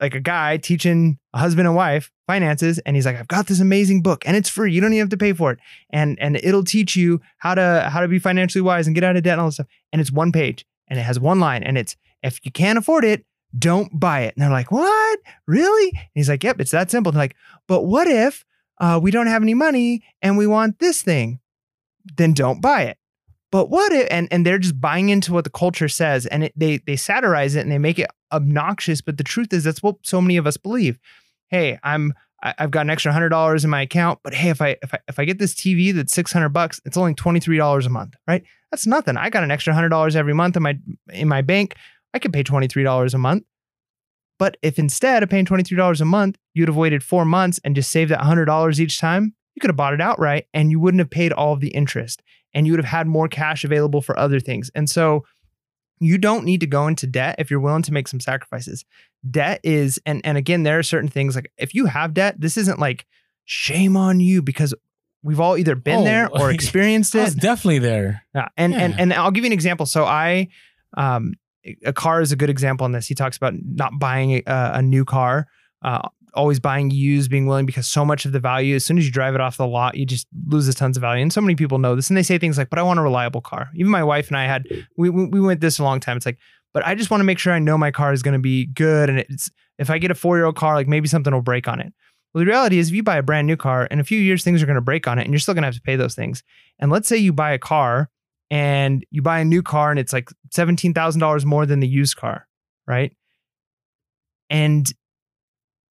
Speaker 1: like a guy teaching a husband and wife finances and he's like i've got this amazing book and it's free. You don't even have to pay for it. And and it'll teach you how to how to be financially wise and get out of debt and all this stuff. And it's one page and it has one line and it's if you can't afford it don't buy it. And they're like what? Really? And he's like yep it's that simple. And like but what if uh, we don't have any money and we want this thing? Then don't buy it. But what if and and they're just buying into what the culture says and it, they they satirize it and they make it obnoxious but the truth is that's what so many of us believe. Hey i'm i've got an extra hundred dollars in my account but hey if i if i if i get this tv that's 600 bucks it's only $23 a month right? That's nothing. I got an extra hundred dollars every month in my in my bank. I could pay $23 a month. But if instead of paying $23 a month you'd have waited four months and just saved that $100 each time you could have bought it outright and you wouldn't have paid all of the interest and you would have had more cash available for other things. And so you don't need to go into debt if you're willing to make some sacrifices. Debt is, and and again, there are certain things like if you have debt, this isn't like shame on you because we've all either been
Speaker 2: Oh,
Speaker 1: there or experienced it.
Speaker 2: definitely there.
Speaker 1: Yeah. And and and I'll give you an example. So I um a car is a good example on this. He talks about not buying a, a new car, uh, always buying used, being willing because so much of the value, as soon as you drive it off the lot, you just loses tons of value. And so many people know this, and they say things like, "But I want a reliable car." Even my wife and I had we we, we went this a long time. It's like, but I just want to make sure I know my car is going to be good, and it's if I get a four year old car, like maybe something will break on it. Well, the reality is, if you buy a brand new car, in a few years things are going to break on it, and you're still going to have to pay those things. And let's say you buy a car and you buy a new car and it's like $17,000 more than the used car, right? And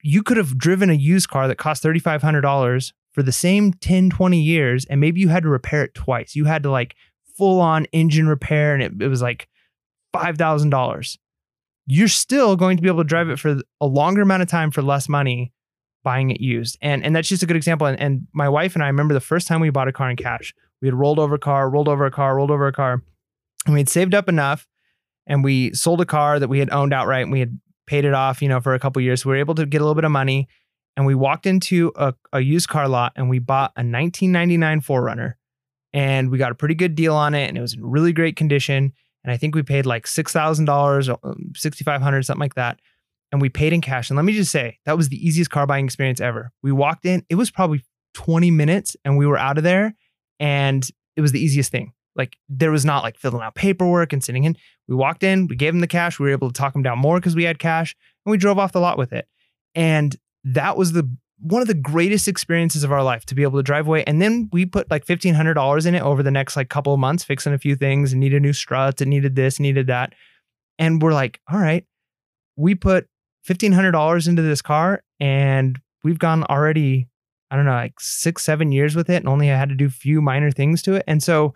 Speaker 1: you could have driven a used car that cost $3,500 for the same 10, 20 years, and maybe you had to repair it twice. You had to like full on engine repair, and it, it was like $5,000. You're still going to be able to drive it for a longer amount of time for less money buying it used. And, and that's just a good example. And, and my wife and I remember the first time we bought a car in cash we had rolled over a car, rolled over a car, rolled over a car, and we had saved up enough, and we sold a car that we had owned outright, and we had paid it off, you know, for a couple years. We were able to get a little bit of money, and we walked into a, a used car lot, and we bought a 1999 4Runner, and we got a pretty good deal on it, and it was in really great condition. And I think we paid like six thousand dollars, uh, um, 6,500, something like that. And we paid in cash. And let me just say, that was the easiest car buying experience ever. We walked in, it was probably 20 minutes, and we were out of there and it was the easiest thing. Like there was not like filling out paperwork and sitting in. We walked in, we gave him the cash, we were able to talk him down more because we had cash, and we drove off the lot with it. And that was the one of the greatest experiences of our life to be able to drive away. And then we put like fifteen hundred dollars in it over the next like couple of months, fixing a few things and needed new struts and needed this, needed that. And we're like, all right, we put fifteen hundred dollars into this car, and we've gone already I don't know, like six, seven years with it and only I had to do a few minor things to it. And so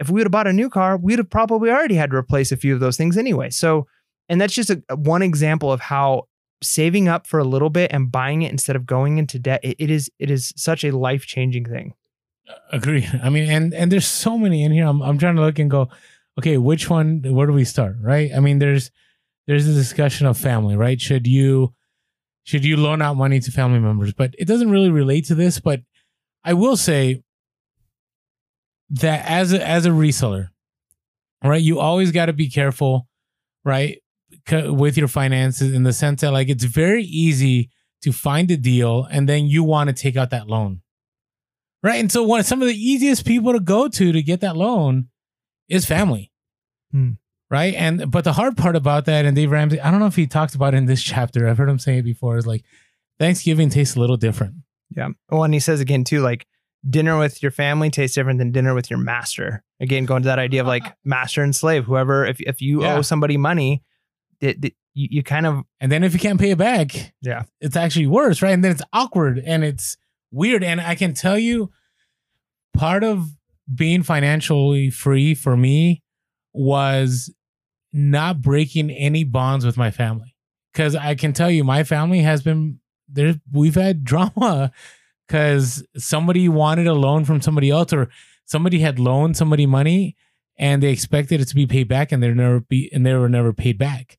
Speaker 1: if we would have bought a new car, we'd have probably already had to replace a few of those things anyway. So, and that's just a, one example of how saving up for a little bit and buying it instead of going into debt, it, it is, it is such a life changing thing.
Speaker 2: Agree. I mean, and and there's so many in here. I'm I'm trying to look and go, okay, which one? Where do we start? Right. I mean, there's there's a discussion of family, right? Should you should you loan out money to family members? But it doesn't really relate to this. But I will say that as a as a reseller, right, you always got to be careful, right, with your finances in the sense that like it's very easy to find a deal and then you want to take out that loan. Right. And so one some of the easiest people to go to to get that loan is family.
Speaker 1: Hmm.
Speaker 2: right? And but the hard part about that, and Dave Ramsey, I don't know if he talked about it in this chapter. I've heard him say it before. Is like Thanksgiving tastes a little different.
Speaker 1: Yeah. Well, and he says again too, like dinner with your family tastes different than dinner with your master. Again, going to that idea of like master and slave. Whoever, if if you
Speaker 2: Yeah.
Speaker 1: owe somebody money, it, it- you, you kind of
Speaker 2: And then if you can't pay it back,
Speaker 1: Yeah.
Speaker 2: it's actually worse, right? And then it's awkward and it's weird. And I can tell you, part of being financially free for me was not breaking any bonds with my family. Because I can tell you, my family has been there. We've had drama because somebody wanted a loan from somebody else, or somebody had loaned somebody money, and they expected it to be paid back, and they're never be and they were never paid back.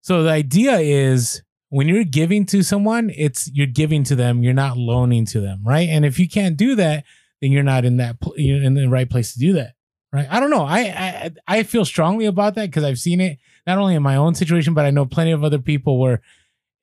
Speaker 2: So the idea is when you're giving to someone, it's you're giving to them, you're not loaning to them, right? And if you can't do that, then you're not in that you're in the right place to do that, right? I don't know. I I, I feel strongly about that because I've seen it not only in my own situation, but I know plenty of other people where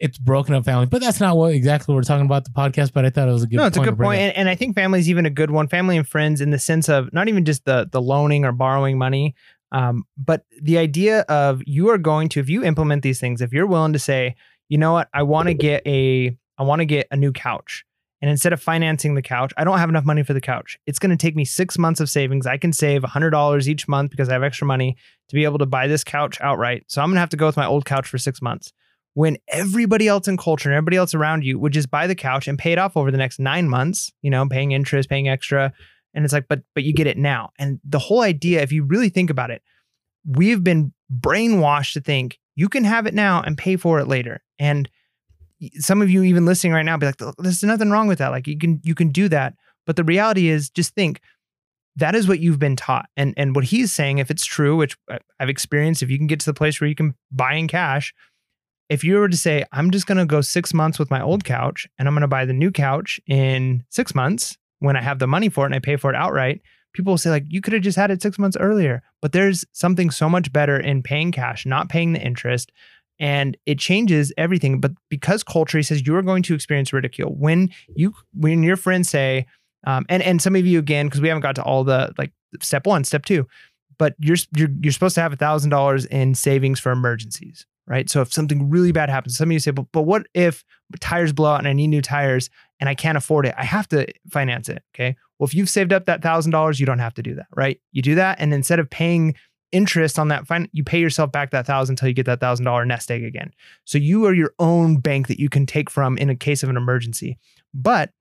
Speaker 2: it's broken up family. But that's not what exactly we're talking about the podcast. But I thought it was a good.
Speaker 1: no, it's a good point, and, and I think family is even a good one. Family and friends, in the sense of not even just the the loaning or borrowing money, um, but the idea of you are going to if you implement these things, if you're willing to say, you know what, I want to get a I want to get a new couch. And instead of financing the couch, I don't have enough money for the couch. It's going to take me six months of savings. I can save $100 each month because I have extra money to be able to buy this couch outright. So I'm going to have to go with my old couch for six months. When everybody else in culture and everybody else around you would just buy the couch and pay it off over the next nine months, you know, paying interest, paying extra. And it's like, but but you get it now. And the whole idea, if you really think about it, we've been brainwashed to think you can have it now and pay for it later. And some of you even listening right now be like there's nothing wrong with that like you can you can do that but the reality is just think that is what you've been taught and and what he's saying if it's true which I- i've experienced if you can get to the place where you can buy in cash if you were to say i'm just going to go 6 months with my old couch and i'm going to buy the new couch in 6 months when i have the money for it and i pay for it outright people will say like you could have just had it 6 months earlier. But there's something so much better in paying cash not paying the interest and it changes everything. But because culture says you are going to experience ridicule. When you when your friends say um, and and some of you again because we haven't got to all the like step one step two but you're you're, you're supposed to have a thousand dollars in savings for emergencies right? So if something really bad happens some of you say but, but what if tires blow out and i need new tires and i can't afford it? I have to finance it okay? Well if you've saved up that thousand dollars you don't have to do that right? You do that and instead of paying interest on that fin- you pay yourself back that thousand until you get that thousand dollar nest egg again. So you are your own bank that you can take from in a case of an emergency. But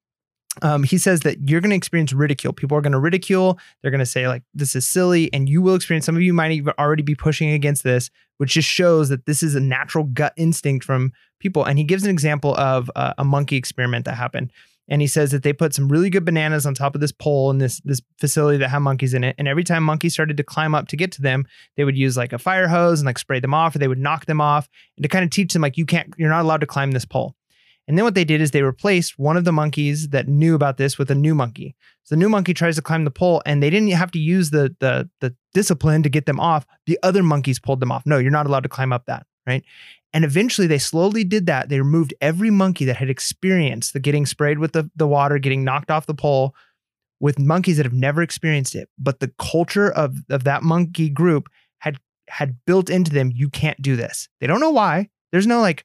Speaker 1: um, he says that you're going to experience ridicule. People are going to ridicule. They're going to say like this is silly and you will experience some of you might even already be pushing against this which just shows that this is a natural gut instinct from people. And he gives an example of uh, a monkey experiment that happened. And he says that they put some really good bananas on top of this pole in this this facility that had monkeys in it. And every time monkeys started to climb up to get to them they would use like a fire hose and like spray them off or they would knock them off and to kind of teach them like you can't you're not allowed to climb this pole and then what they did is they replaced one of the monkeys that knew about this with a new monkey so the new monkey tries to climb the pole and they didn't have to use the the the discipline to get them off the other monkeys pulled them off no you're not allowed to climb up that right and eventually they slowly did that. They removed every monkey that had experienced the getting sprayed with the, the water, getting knocked off the pole with monkeys that have never experienced it. But the culture of, of that monkey group had had built into them, you can't do this. They don't know why. There's no like,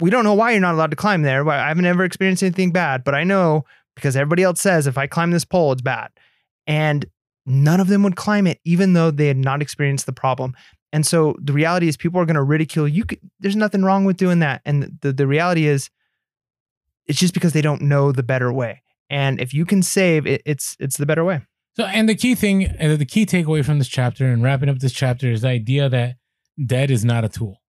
Speaker 1: we don't know why you're not allowed to climb there. I haven't ever experienced anything bad, but I know because everybody else says if I climb this pole, it's bad. And none of them would climb it, even though they had not experienced the problem. And so the reality is people are going to ridicule you. Could, there's nothing wrong with doing that. And the, the reality is it's just because they don't know the better way. And if you can save it, it's, it's the better way.
Speaker 2: So, and the key thing, the key takeaway from this chapter and wrapping up this chapter is the idea that debt is not a tool,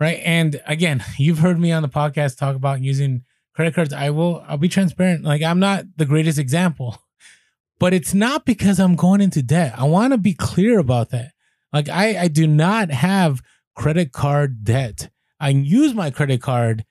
Speaker 2: right? And again, you've heard me on the podcast talk about using credit cards. I will, I'll be transparent. Like, I'm not the greatest example, but it's not because I'm going into debt. I want to be clear about that. Like, I, I do not have credit card debt. I use my credit card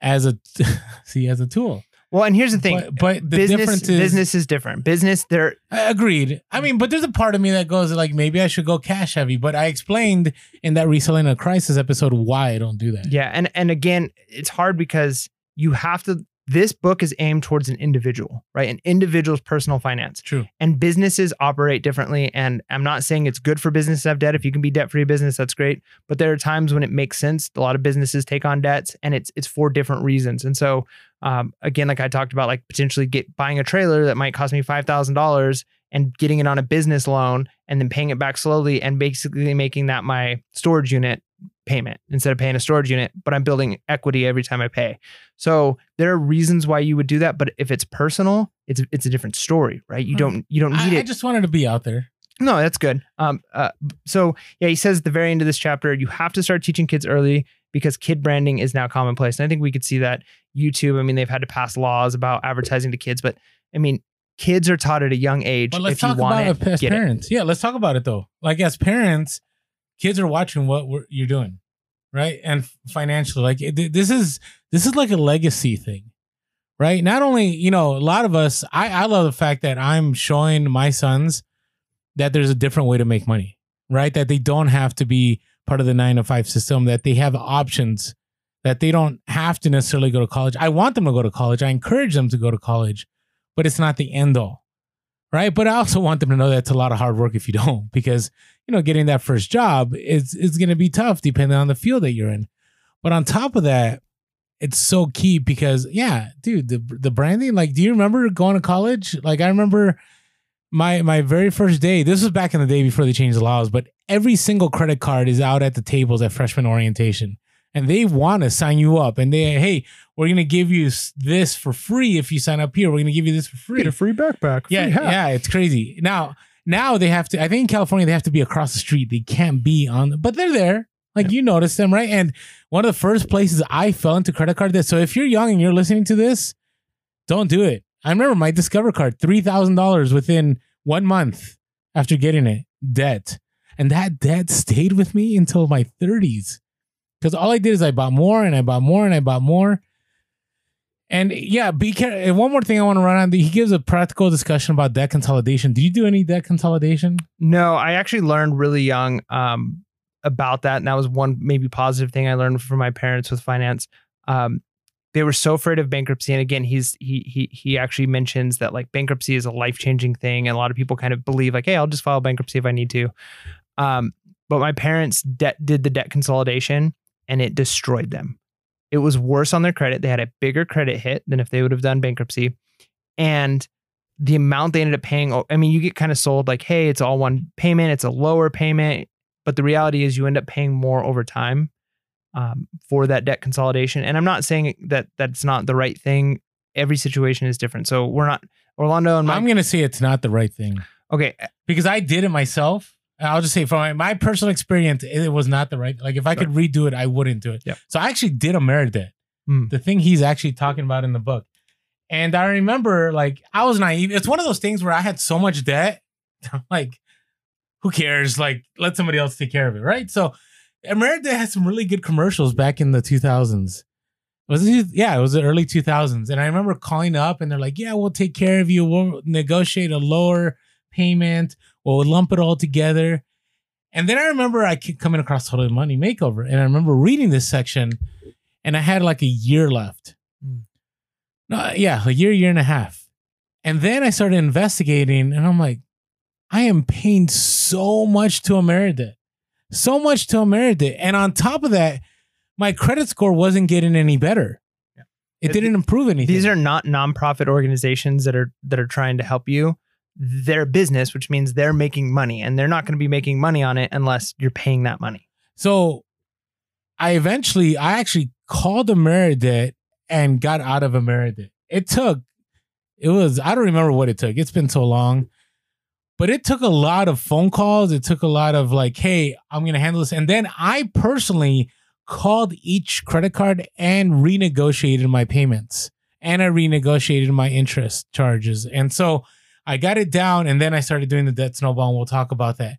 Speaker 2: as a, see, as a tool.
Speaker 1: Well, and here's the thing.
Speaker 2: But, but the
Speaker 1: business,
Speaker 2: difference is
Speaker 1: business is different. Business, there,
Speaker 2: I Agreed. I mean, but there's a part of me that goes like maybe I should go cash heavy. But I explained in that reselling a crisis episode why I don't do that.
Speaker 1: yeah. And, and again, it's hard because you have to, this book is aimed towards an individual, right? An individual's personal finance.
Speaker 2: True.
Speaker 1: And businesses operate differently. And I'm not saying it's good for business to have debt. If you can be debt free business, that's great. But there are times when it makes sense. A lot of businesses take on debts, and it's it's for different reasons. And so, um, again, like I talked about, like potentially get buying a trailer that might cost me five thousand dollars and getting it on a business loan and then paying it back slowly and basically making that my storage unit payment instead of paying a storage unit, but I'm building equity every time I pay. So there are reasons why you would do that, but if it's personal, it's it's a different story, right? You don't you don't need
Speaker 2: I,
Speaker 1: it.
Speaker 2: I just wanted to be out there.
Speaker 1: No, that's good. Um, uh, so yeah, he says at the very end of this chapter, you have to start teaching kids early because kid branding is now commonplace. And I think we could see that YouTube. I mean, they've had to pass laws about advertising to kids, but I mean, kids are taught at a young age.
Speaker 2: But let's
Speaker 1: if you
Speaker 2: talk
Speaker 1: want
Speaker 2: about
Speaker 1: it,
Speaker 2: it as
Speaker 1: get it.
Speaker 2: parents. Yeah, let's talk about it though. Like as parents, kids are watching what you're doing, right? And financially, like this is this is like a legacy thing, right? Not only you know a lot of us. I I love the fact that I'm showing my sons that there's a different way to make money, right? That they don't have to be part of the nine to five system. That they have options. That they don't have to necessarily go to college. I want them to go to college. I encourage them to go to college, but it's not the end all right? But I also want them to know that it's a lot of hard work if you don't, because you know, getting that first job is is going to be tough depending on the field that you're in. But on top of that, it's so key because yeah, dude, the the branding. Like, do you remember going to college? Like, I remember my my very first day. This was back in the day before they changed the laws, but every single credit card is out at the tables at freshman orientation. And they want to sign you up, and they, hey, we're gonna give you this for free if you sign up here. We're gonna give you this for free.
Speaker 1: Get a free backpack.
Speaker 2: Yeah,
Speaker 1: free
Speaker 2: yeah, it's crazy. Now, now they have to. I think in California they have to be across the street. They can't be on, but they're there. Like you notice them, right? And one of the first places I fell into credit card debt. So if you're young and you're listening to this, don't do it. I remember my Discover card, three thousand dollars within one month after getting it, debt, and that debt stayed with me until my thirties. Because all I did is I bought more and I bought more and I bought more. And yeah, be careful. And one more thing I want to run on. He gives a practical discussion about debt consolidation. Did you do any debt consolidation?
Speaker 1: No, I actually learned really young um, about that, and that was one maybe positive thing I learned from my parents with finance. Um, they were so afraid of bankruptcy, and again, he's he he he actually mentions that like bankruptcy is a life changing thing, and a lot of people kind of believe like, hey, I'll just file bankruptcy if I need to. Um, but my parents debt did the debt consolidation, and it destroyed them. It was worse on their credit. They had a bigger credit hit than if they would have done bankruptcy, and the amount they ended up paying. I mean, you get kind of sold like, hey, it's all one payment, it's a lower payment. But the reality is, you end up paying more over time um, for that debt consolidation. And I'm not saying that that's not the right thing. Every situation is different. So we're not Orlando and
Speaker 2: I'm gonna say it's not the right thing
Speaker 1: okay,
Speaker 2: because I did it myself. I'll just say from my, my personal experience, it was not the right. Like if I could redo it, I wouldn't do it.
Speaker 1: Yep.
Speaker 2: So I actually did Ameridebt,
Speaker 1: Hmm.
Speaker 2: the thing he's actually talking about in the book. And I remember, like, I was naive. It's one of those things where I had so much debt, like, who cares? Like, let somebody else take care of it, right? So, Merit had some really good commercials back in the 2000s. Was it? Yeah, it was the early 2000s. And I remember calling up and they're like, yeah, we'll take care of you. We'll negotiate a lower payment. Well, we'll lump it all together. And then I remember I kept coming across Total Money Makeover. And I remember reading this section and I had like a year left.
Speaker 1: Mm.
Speaker 2: No, yeah, a year, year and a half. And then I started investigating and I'm like, I am paying so much to Ameridebt. So much to Ameridebt. And on top of that, my credit score wasn't getting any better.
Speaker 1: Yeah.
Speaker 2: It
Speaker 1: It-
Speaker 2: didn't improve anything.
Speaker 1: these are not nonprofit organizations that are that are trying to help you. They're business, which means they're making money, and they're not going to be making money on it unless you're paying that money.
Speaker 2: So I eventually, I actually called Ameridebt and got out of Ameridebt. It took, it was, I don't remember what it took. It's been so long, but it took a lot of phone calls. It took a lot of like, hey, I'm going to handle this. And then I personally called each credit card and renegotiated my payments and I renegotiated my interest charges. And so I got it down and then I started doing the debt snowball and we'll talk about that.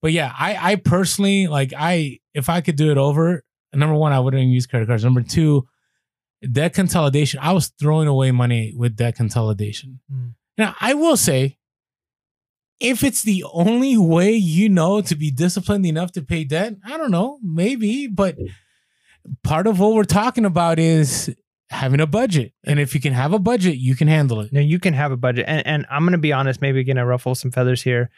Speaker 2: But yeah, I I personally like I if I could do it over, number one, I wouldn't use credit cards. Number two, debt consolidation. I was throwing away money with debt consolidation.
Speaker 1: Mm.
Speaker 2: Now I will say, if it's the only way you know to be disciplined enough to pay debt, I don't know, maybe, but part of what we're talking about is having a budget. And if you can have a budget, you can handle it.
Speaker 1: No, you can have a budget. And, and I'm going to be honest, maybe going to ruffle some feathers here.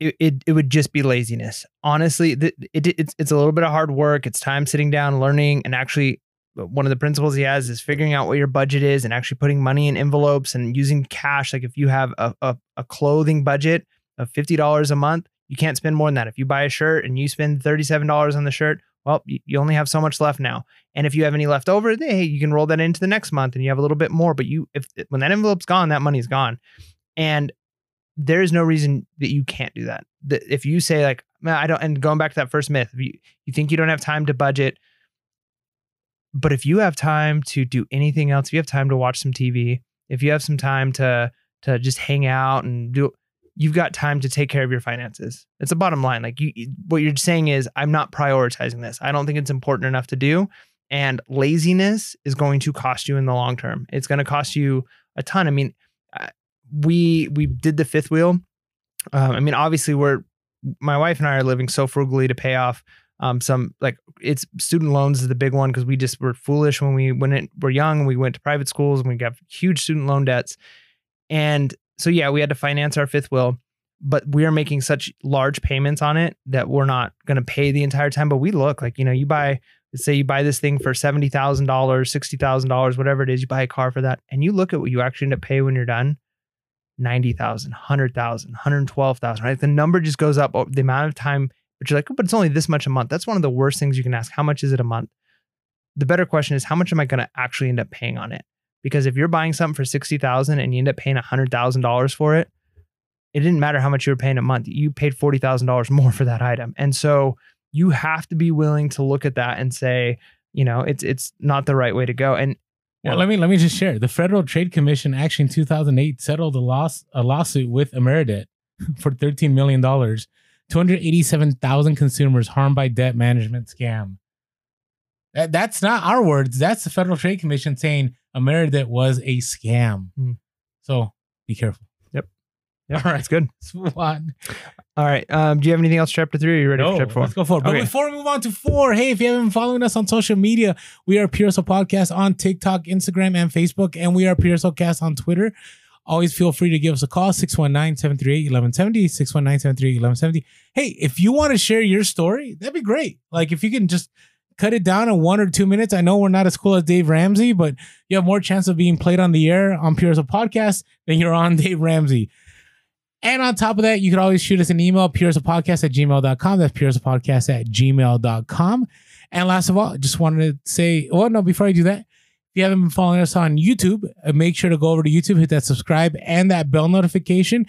Speaker 1: It, it, it would just be laziness. Honestly, it, it's, it's a little bit of hard work. It's time sitting down, learning, and actually, uh, one of the principles he has is figuring out what your budget is and actually putting money in envelopes and using cash. Like if you have a, a, a clothing budget of $50 a month, you can't spend more than that. If you buy a shirt and you spend $37 on the shirt, well, you only have so much left now. And if you have any left over, hey, you can roll that into the next month and you have a little bit more. But you, if when that envelope's gone, that money's gone. And there is no reason that you can't do that. If you say like, I don't, and going back to that first myth, you, you think you don't have time to budget, but if you have time to do anything else, if you have time to watch some TV, if you have some time to to just hang out and do you've got time to take care of your finances. It's a bottom line. Like you what you're saying is I'm not prioritizing this. I don't think it's important enough to do and laziness is going to cost you in the long term. It's going to cost you a ton. I mean, we we did the fifth wheel. Um, I mean, obviously we're my wife and I are living so frugally to pay off um, some like it's student loans is the big one because we just were foolish when we when it, were young. And we went to private schools and we got huge student loan debts, and so yeah, we had to finance our fifth wheel, But we are making such large payments on it that we're not going to pay the entire time. But we look like you know, you buy say you buy this thing for seventy thousand dollars, sixty thousand dollars, whatever it is, you buy a car for that, and you look at what you actually end up pay when you're done. 90,000, 100,000, 112,000, right? The number just goes up. The amount of time but you're like, oh, but it's only this much a month. That's one of the worst things you can ask. How much is it a month? The better question is, how much am I going to actually end up paying on it? Because if you're buying something for 60,000 and you end up paying $100,000 for it, it didn't matter how much you were paying a month. You paid $40,000 more for that item. And so you have to be willing to look at that and say, you know, it's it's not the right way to go. And
Speaker 2: well, let me let me just share. The Federal Trade Commission actually in 2008 settled a loss a lawsuit with Ameridebt for 13 million dollars 287,000 consumers harmed by debt management scam. That, that's not our words. That's the Federal Trade Commission saying Ameridebt was a scam. Hmm. So be careful.
Speaker 1: Yep. Yeah, All right. That's good.
Speaker 2: Let's move on.
Speaker 1: All right. Um, do you have anything else, chapter three? Or are you ready no, for chapter four?
Speaker 2: Let's go forward. But before we move on to four, hey, if you haven't been following us on social media, we are Pure Podcast on TikTok, Instagram, and Facebook, and we are Pure Cast on Twitter always feel free to give us a call 619-738-1170 619-738-1170 hey if you want to share your story that'd be great like if you can just cut it down in one or two minutes. I know we're not as cool as dave ramsey but you have more chance of being played on the air on pure as a podcast than you're on dave ramsey. And on top of that you can always shoot us an email podcast at gmail.com that's podcast at gmail.com and last of all just wanted to say well no before i do that if you haven't been following us on YouTube, uh, make sure to go over to YouTube, hit that subscribe and that bell notification.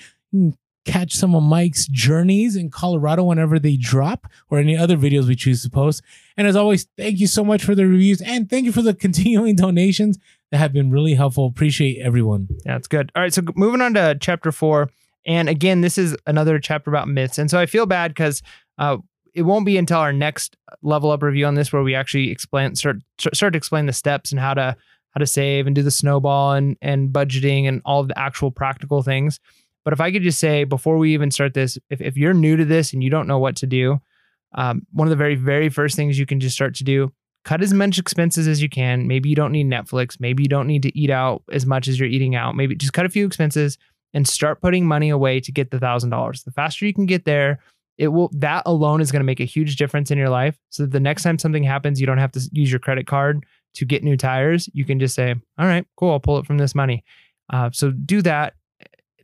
Speaker 2: Catch some of Mike's journeys in Colorado whenever they drop or any other videos we choose to post. And as always, thank you so much for the reviews and thank you for the continuing donations that have been really helpful. Appreciate everyone.
Speaker 1: Yeah, it's good. All right, so moving on to chapter four. And again, this is another chapter about myths. And so I feel bad because uh, it won't be until our next level up review on this where we actually explain start start to explain the steps and how to how to save and do the snowball and and budgeting and all of the actual practical things. But if I could just say before we even start this, if, if you're new to this and you don't know what to do, um, one of the very, very first things you can just start to do, cut as much expenses as you can. Maybe you don't need Netflix. Maybe you don't need to eat out as much as you're eating out. Maybe just cut a few expenses and start putting money away to get the thousand dollars. The faster you can get there, it will that alone is going to make a huge difference in your life so that the next time something happens you don't have to use your credit card to get new tires you can just say all right cool i'll pull it from this money uh, so do that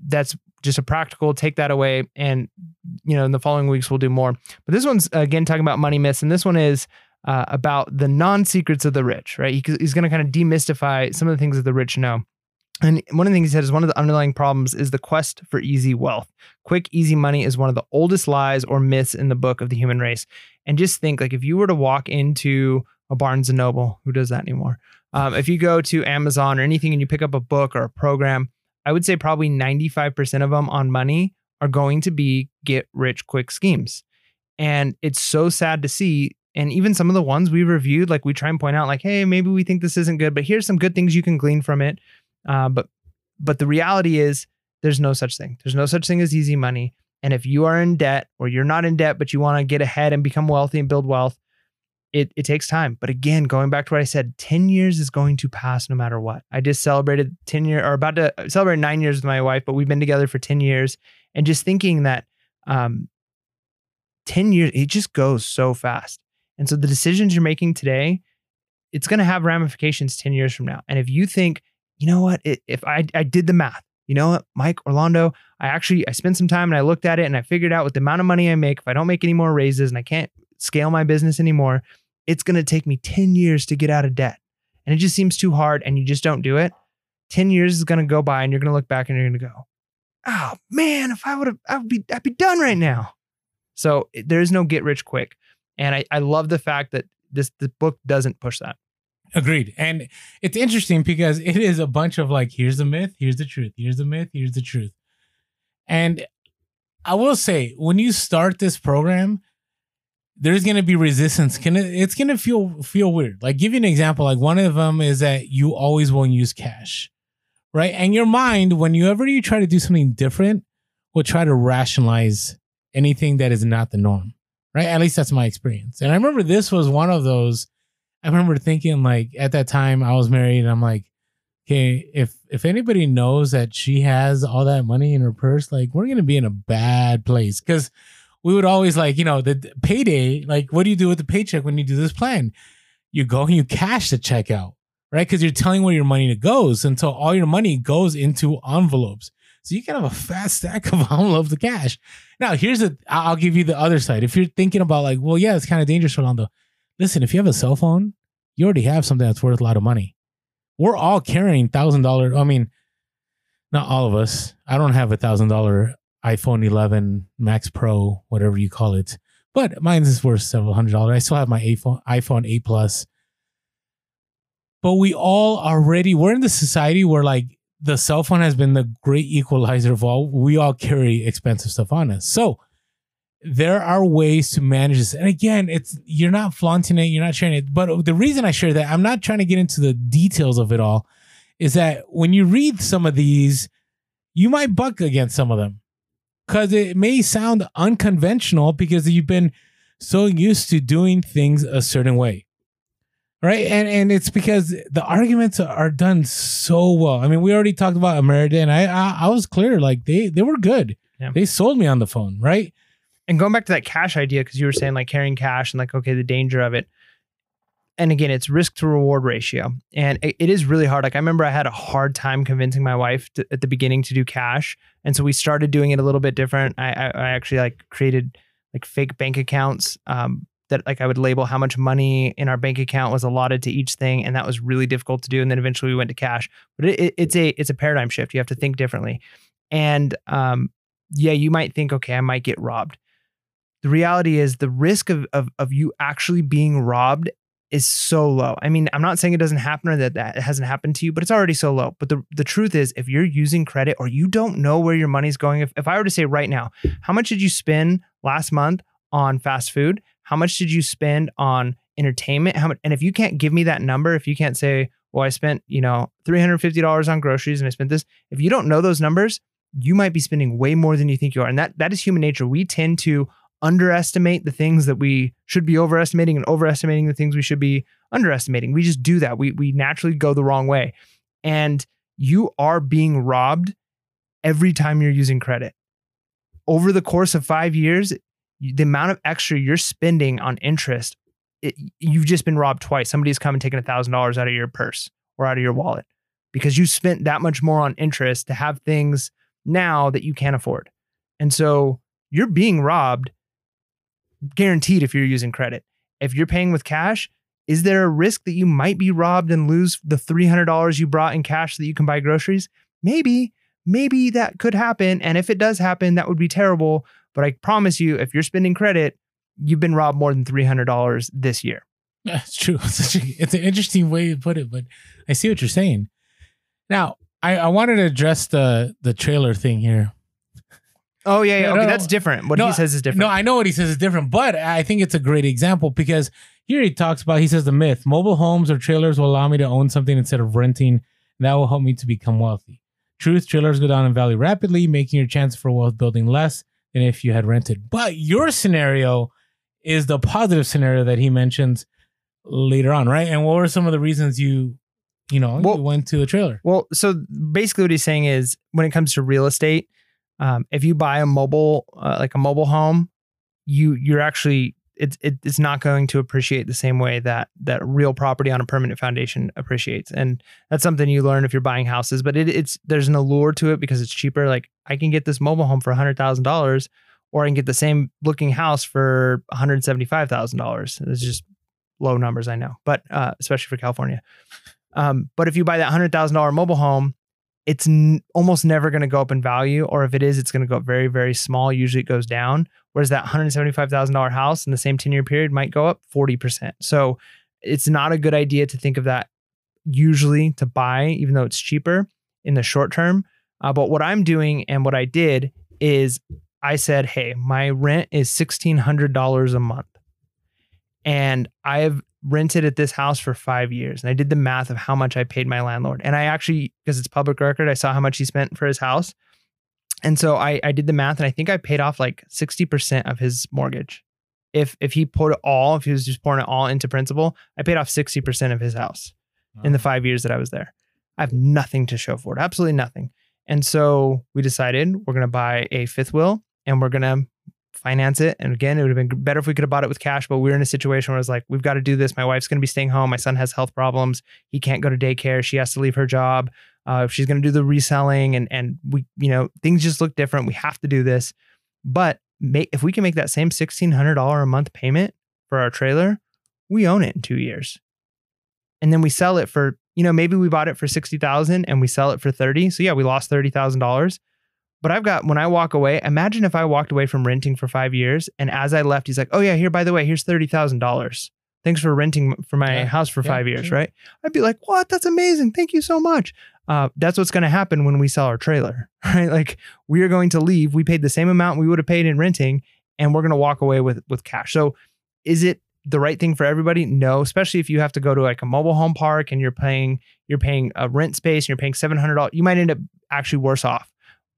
Speaker 1: that's just a practical take that away and you know in the following weeks we'll do more but this one's again talking about money myths and this one is uh, about the non-secrets of the rich right he, he's going to kind of demystify some of the things that the rich know and one of the things he said is one of the underlying problems is the quest for easy wealth. Quick, easy money is one of the oldest lies or myths in the book of the human race. And just think like if you were to walk into a Barnes and Noble, who does that anymore? Um, if you go to Amazon or anything and you pick up a book or a program, I would say probably 95% of them on money are going to be get rich quick schemes. And it's so sad to see. And even some of the ones we reviewed, like we try and point out, like, hey, maybe we think this isn't good, but here's some good things you can glean from it. Uh, but but the reality is there's no such thing. There's no such thing as easy money. And if you are in debt or you're not in debt, but you want to get ahead and become wealthy and build wealth, it, it takes time. But again, going back to what I said, 10 years is going to pass no matter what. I just celebrated 10 year or about to celebrate nine years with my wife, but we've been together for 10 years. And just thinking that um, 10 years, it just goes so fast. And so the decisions you're making today, it's going to have ramifications 10 years from now. And if you think, you know what, it, if I, I did the math, you know what, Mike, Orlando, I actually, I spent some time and I looked at it and I figured out with the amount of money I make, if I don't make any more raises and I can't scale my business anymore, it's going to take me 10 years to get out of debt. And it just seems too hard and you just don't do it. 10 years is going to go by and you're going to look back and you're going to go, oh man, if I would have, I would be, I'd be done right now. So there is no get rich quick. And I, I love the fact that this, the book doesn't push that.
Speaker 2: Agreed. And it's interesting because it is a bunch of like, here's the myth, here's the truth, here's the myth, here's the truth. And I will say, when you start this program, there's gonna be resistance. Can it, it's gonna feel feel weird. Like give you an example. Like one of them is that you always won't use cash, right? And your mind, whenever you try to do something different, will try to rationalize anything that is not the norm, right? At least that's my experience. And I remember this was one of those. I remember thinking like at that time I was married, and I'm like, okay, if if anybody knows that she has all that money in her purse, like we're gonna be in a bad place because we would always like, you know, the payday, like, what do you do with the paycheck when you do this plan? You go and you cash the check out, right? Because you're telling where your money goes until all your money goes into envelopes. So you can have a fat stack of envelopes to cash. Now, here's the, I'll give you the other side. If you're thinking about like, well, yeah, it's kind of dangerous, Rolando. Listen, if you have a cell phone, you already have something that's worth a lot of money. We're all carrying thousand dollar. I mean, not all of us. I don't have a thousand dollar iPhone 11 Max Pro, whatever you call it. But mine is worth several hundred dollars. I still have my iPhone iPhone 8 Plus. But we all already we're in the society where like the cell phone has been the great equalizer of all. We all carry expensive stuff on us. So there are ways to manage this. And again, it's you're not flaunting it, you're not sharing it. But the reason I share that, I'm not trying to get into the details of it all, is that when you read some of these, you might buck against some of them because it may sound unconventional because you've been so used to doing things a certain way right? And and it's because the arguments are done so well. I mean we already talked about Ameridebt and i i, I was clear like they they were good. Yeah. they sold me on the phone right?
Speaker 1: And going back to that cash idea because you were saying like carrying cash and like okay the danger of it and again, it's risk to reward ratio. And it, is really hard. Like I remember I had a hard time convincing my wife to, at the beginning to do cash. And so we started doing it a little bit different. I, I, I actually like created like fake bank accounts um, that like I would label how much money in our bank account was allotted to each thing. And that was really difficult to do. And then eventually we went to cash. But it, it, it's a it's a paradigm shift. You have to think differently. And um, yeah, you might think, okay, I might get robbed the reality is the risk of, of, of you actually being robbed is so low. I mean, I'm not saying it doesn't happen or that that hasn't happened to you, but it's already so low. But the, the truth is, if you're using credit or you don't know where your money's going, if, if I were to say right now, how much did you spend last month on fast food? How much did you spend on entertainment? How much? And if you can't give me that number, if you can't say, well, I spent, you know, $350 on groceries and I spent this, if you don't know those numbers, you might be spending way more than you think you are. And that that is human nature. We tend to underestimate the things that we should be overestimating and overestimating the things we should be underestimating. We just do that. We we naturally go the wrong way. And you are being robbed every time you're using credit. Over the course of 5 years, the amount of extra you're spending on interest, it, you've just been robbed twice. Somebody's come and taken $1000 out of your purse or out of your wallet because you spent that much more on interest to have things now that you can't afford. And so you're being robbed guaranteed if you're using credit. If you're paying with cash, is there a risk that you might be robbed and lose the $300 you brought in cash so that you can buy groceries? Maybe, maybe that could happen. And if it does happen, that would be terrible. But I promise you, if you're spending credit, you've been robbed more than $300 this year.
Speaker 2: Yeah, it's true. It's, an interesting way to put it, but I see what you're saying. Now, I, I wanted to address the the trailer thing here
Speaker 1: Oh yeah, yeah. Okay, no, that's different. What no, he says is different.
Speaker 2: No, I know what he says is different, but I think it's a great example because here he talks about he says the myth: mobile homes or trailers will allow me to own something instead of renting, and that will help me to become wealthy. Truth: trailers go down in value rapidly, making your chance for wealth building less than if you had rented. But your scenario is the positive scenario that he mentions. later on, right? And what were some of the reasons you, you know,
Speaker 1: Well-
Speaker 2: you went to a trailer?
Speaker 1: Well, so basically, what he's saying is when it comes to real estate, um, if you buy a mobile, uh, like a mobile home, you you're actually it's it, it's not going to appreciate the same way that that real property on a permanent foundation appreciates, and that's something you learn if you're buying houses. But it, it's there's an allure to it because it's cheaper. Like I can get this mobile home for hundred thousand dollars, or I can get the same looking house for one hundred seventy five thousand dollars. It's just low numbers, I know, but uh, especially for California. Um, but if you buy that hundred thousand dollar mobile home, it's n- almost never going to go up in value, or if it is, it's going to go up very, very small. Usually, it goes down. Whereas that hundred seventy five thousand dollar house in the same ten year period might go up forty percent. So it's not a good idea to think of that usually to buy, even though it's cheaper in the short term. Uh, but what I'm doing and what I did is I said, hey, my rent is sixteen hundred dollars a month, and I have rented at this house for five years. And I did the math of how much I paid my landlord. And I actually, because it's public record, I saw how much he spent for his house. And so I, I did the math and I think I paid off like 60% of his mortgage. If if he put it all, if he was just pouring it all into principal, I paid off 60% of his house in the five years that I was there. I have nothing to show for it, absolutely nothing. And so we decided we're going to buy a fifth wheel and we're going to finance it. And again, it would have been better if we could have bought it with cash, but we were in a situation where it's like, we've got to do this. My wife's going to be staying home. My son has health problems. He can't go to daycare. She has to leave her job. Uh, if she's going to do the reselling and, and we, you know, things just look different. We have to do this. But if we can make that same $1,600 a month payment for our trailer, we own it in two years. And then we sell it for, you know, maybe we bought it for 60,000 and we sell it for 30. So yeah, we lost $30,000. But I've got when I walk away, imagine if I walked away from renting for five years and as I left, he's like, Oh yeah, here, by the way, here's thirty thousand dollars. Thanks for renting for my
Speaker 2: Yeah,
Speaker 1: house for
Speaker 2: yeah,
Speaker 1: five years,
Speaker 2: sure.
Speaker 1: right? I'd be like, What? That's amazing. Thank you so much. Uh, that's what's gonna happen when we sell our trailer, right? Like we are going to leave. We paid the same amount we would have paid in renting, and we're gonna walk away with with cash. So is it the right thing for everybody? No, especially if you have to go to like a mobile home park and you're paying you're paying a rent space and you're paying seven hundred dollars. You might end up actually worse off.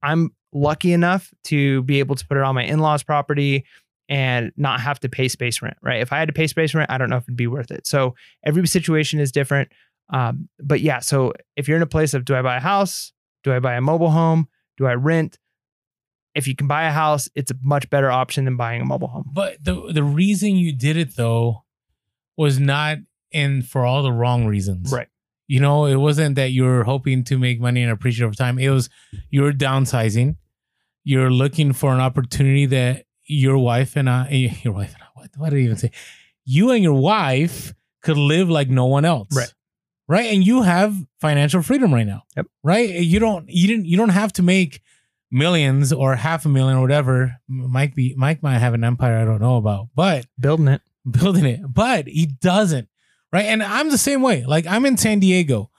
Speaker 1: I'm lucky enough to be able to put it on my in-laws property and not have to pay space rent, right? If I had to pay space rent, I don't know if it'd be worth it. So every situation is different. Um, but yeah, so if you're in a place of do I buy a house? Do I buy a mobile home? Do I rent? If you can buy a house, it's a much better option than buying a mobile home.
Speaker 2: But the the reason you did it though was not in for all the wrong reasons.
Speaker 1: Right.
Speaker 2: You know, it wasn't that you were hoping to make money and appreciate over time. It was you're downsizing. You're looking for an opportunity that your wife and I, eh, your wife and I, what, what did I even say? You and your wife could live like no one else.
Speaker 1: Right.
Speaker 2: Right. And you have financial freedom right now.
Speaker 1: Yep.
Speaker 2: Right. You don't, you didn't, you don't have to make millions or half a million or whatever. Mike be, Mike might have an empire I don't know about, but
Speaker 1: Building it.
Speaker 2: building it, but he doesn't. Right. And I'm the same way. Like I'm in San Diego.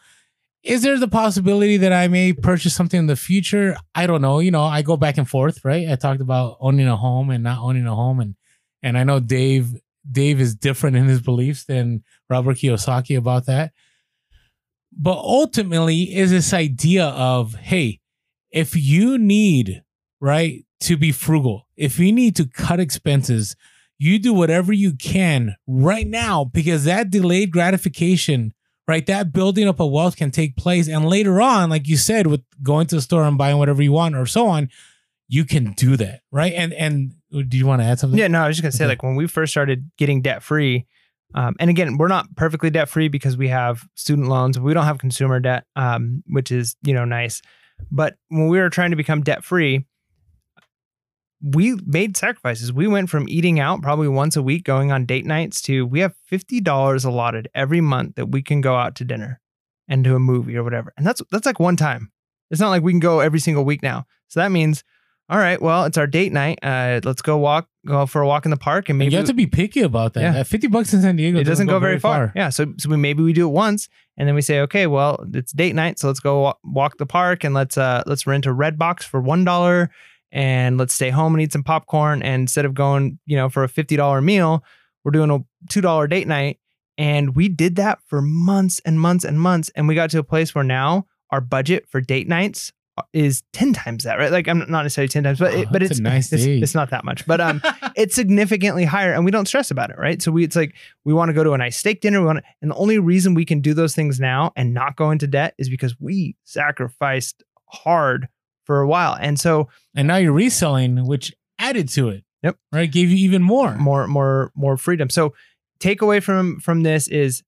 Speaker 2: Is there the possibility that I may purchase something in the future? I don't know. You know, I go back and forth, right? I talked about owning a home and not owning a home. And and I know Dave Dave is different in his beliefs than Robert Kiyosaki about that. But ultimately is this idea of, hey, if you need, right, to be frugal, if you need to cut expenses, you do whatever you can right now because that delayed gratification, right? That building up of wealth can take place. And later on, like you said, with going to the store and buying whatever you want or so on, you can do that, right? And and do you want to add something?
Speaker 1: Yeah, no, I was just gonna say,
Speaker 2: Okay.
Speaker 1: like when we first started getting debt free, um, and again, we're not perfectly debt free because we have student loans. We don't have consumer debt, um, which is you know nice. But when we were trying to become debt free, we made sacrifices. We went from eating out probably once a week, going on date nights, to we have fifty dollars allotted every month that we can go out to dinner and to a movie or whatever. And that's that's like one time. It's not like we can go every single week now. So that means, all right, well, it's our date night. Uh, let's go walk, go for a walk in the park, and
Speaker 2: And
Speaker 1: maybe
Speaker 2: you have to be picky about that.
Speaker 1: Yeah.
Speaker 2: 50 bucks in San Diego
Speaker 1: it doesn't go, very far. Yeah. So, so we, maybe we do it once and then we say, okay, well, it's date night. So let's go wa- walk the park and let's, uh, let's rent a Redbox for $1 and let's stay home and eat some popcorn. And instead of going, you know, for a $50 meal, we're doing a $2 date night. And we did that for months and months and months. And we got to a place where now our budget for date nights is 10 times that, right? Like I'm not necessarily 10 times, but
Speaker 2: Oh,
Speaker 1: it, but it's
Speaker 2: nice
Speaker 1: it's, it's not that much. But um it's significantly higher and we don't stress about it, right? So we it's like we want to go to a nice steak dinner, we want to, and the only reason we can do those things now and not go into debt is because we sacrificed hard for a while. And so
Speaker 2: and now you're reselling, which added to it.
Speaker 1: Yep.
Speaker 2: Right. Gave you even more.
Speaker 1: more more more freedom. So takeaway from from this is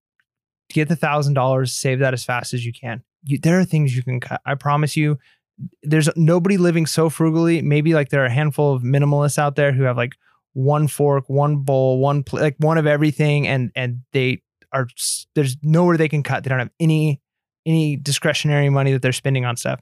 Speaker 1: get the thousand dollars, save that as fast as you can. You, there are things you can cut. I promise you. There's nobody living so frugally. Maybe like there are a handful of minimalists out there who have like one fork, one bowl, one pl- like one of everything, and and they are there's nowhere they can cut. They don't have any any discretionary money that they're spending on stuff.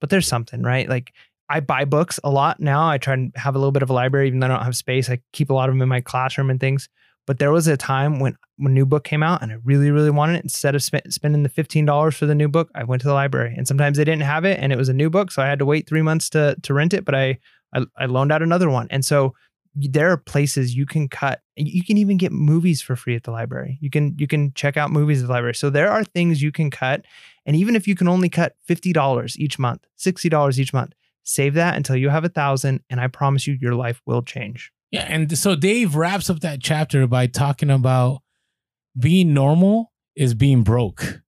Speaker 1: But there's something right. Like I buy books a lot now. I try and have a little bit of a library, even though I don't have space. I keep a lot of them in my classroom and things. But there was a time when when a new book came out and I really, really wanted it. Instead of sp- spending the fifteen dollars for the new book, I went to the library. And sometimes they didn't have it, and it was a new book, so I had to wait three months to to rent it. But I I, I loaned out another one, and so there are places you can cut. You can even get movies for free at the library. You can you can check out movies at the library. So there are things you can cut, and even if you can only cut fifty dollars each month, sixty dollars each month, save that until you have a thousand, and I promise you, your life will change.
Speaker 2: Yeah, and so Dave wraps up that chapter by talking about being normal is being broke,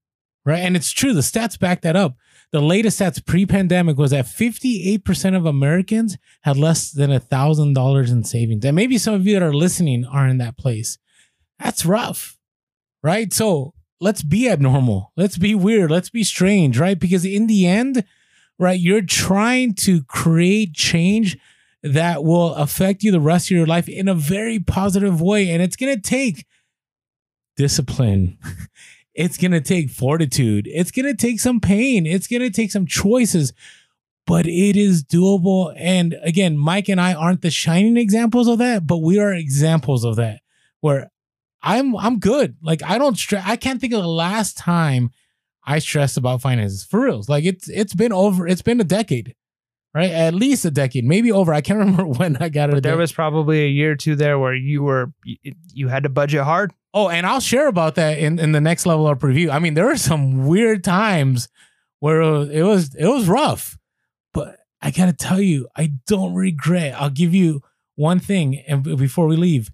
Speaker 2: right? And it's true. The stats back that up. The latest stats pre-pandemic was that 58% of Americans had less than a thousand dollars in savings. And maybe some of you that are listening are in that place. That's rough, right? So let's be abnormal. Let's be weird. Let's be strange, right? Because in the end, right, you're trying to create change that will affect you the rest of your life in a very positive way. And it's going to take discipline. it's going to take fortitude. It's going to take some pain. It's going to take some choices, but it is doable. And again, Mike and I aren't the shining examples of that, but we are examples of that where I'm, I'm good. Like I don't stress. I can't think of the last time I stressed about finances for reals. Like it's, it's been over, it's been a decade right? At least a decade, maybe over. I can't remember when I got it.
Speaker 1: But there was probably a year or two there where you were you, had to budget hard.
Speaker 2: Oh, and I'll share about that in, in the next level of review. I mean, there were some weird times where it was it was, it was rough, but I gotta tell you, I don't regret. I'll give you one thing, and before we leave,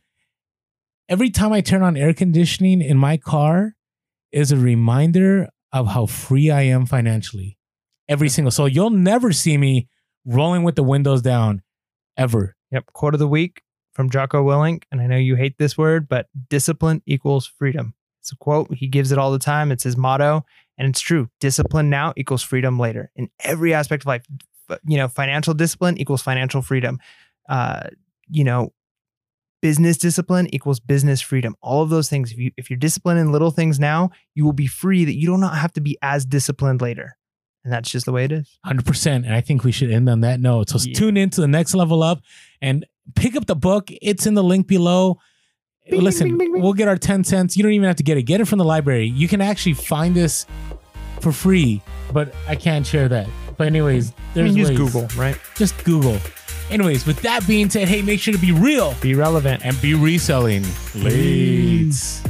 Speaker 2: every time I turn on air conditioning in my car, is a reminder of how free I am financially. Every single so you'll never see me rolling with the windows down, ever.
Speaker 1: Yep. Quote of the week from Jocko Willink. And I know you hate this word, but discipline equals freedom. It's a quote. He gives it all the time. It's his motto. And it's true. Discipline now equals freedom later in every aspect of life. You know, financial discipline equals financial freedom. Uh, you know, business discipline equals business freedom. All of those things. If you if you're disciplined in little things now, you will be free that you do not have to be as disciplined later. And that's just the way it is.
Speaker 2: Hundred percent, and I think we should end on that note. So
Speaker 1: Yeah.
Speaker 2: tune in to the next level up and pick up the book. It's in the link below.
Speaker 1: Bing,
Speaker 2: Listen,
Speaker 1: bing, bing,
Speaker 2: we'll get our ten cents. You don't even have to get it. Get it from the library. You can actually find this for free, but I can't share that. But anyways,
Speaker 1: I
Speaker 2: there's
Speaker 1: mean, use
Speaker 2: ways.
Speaker 1: Google, right?
Speaker 2: Just Google. Anyways, with that being said, hey, make sure to be real
Speaker 1: Be relevant.
Speaker 2: and be reselling. Leads.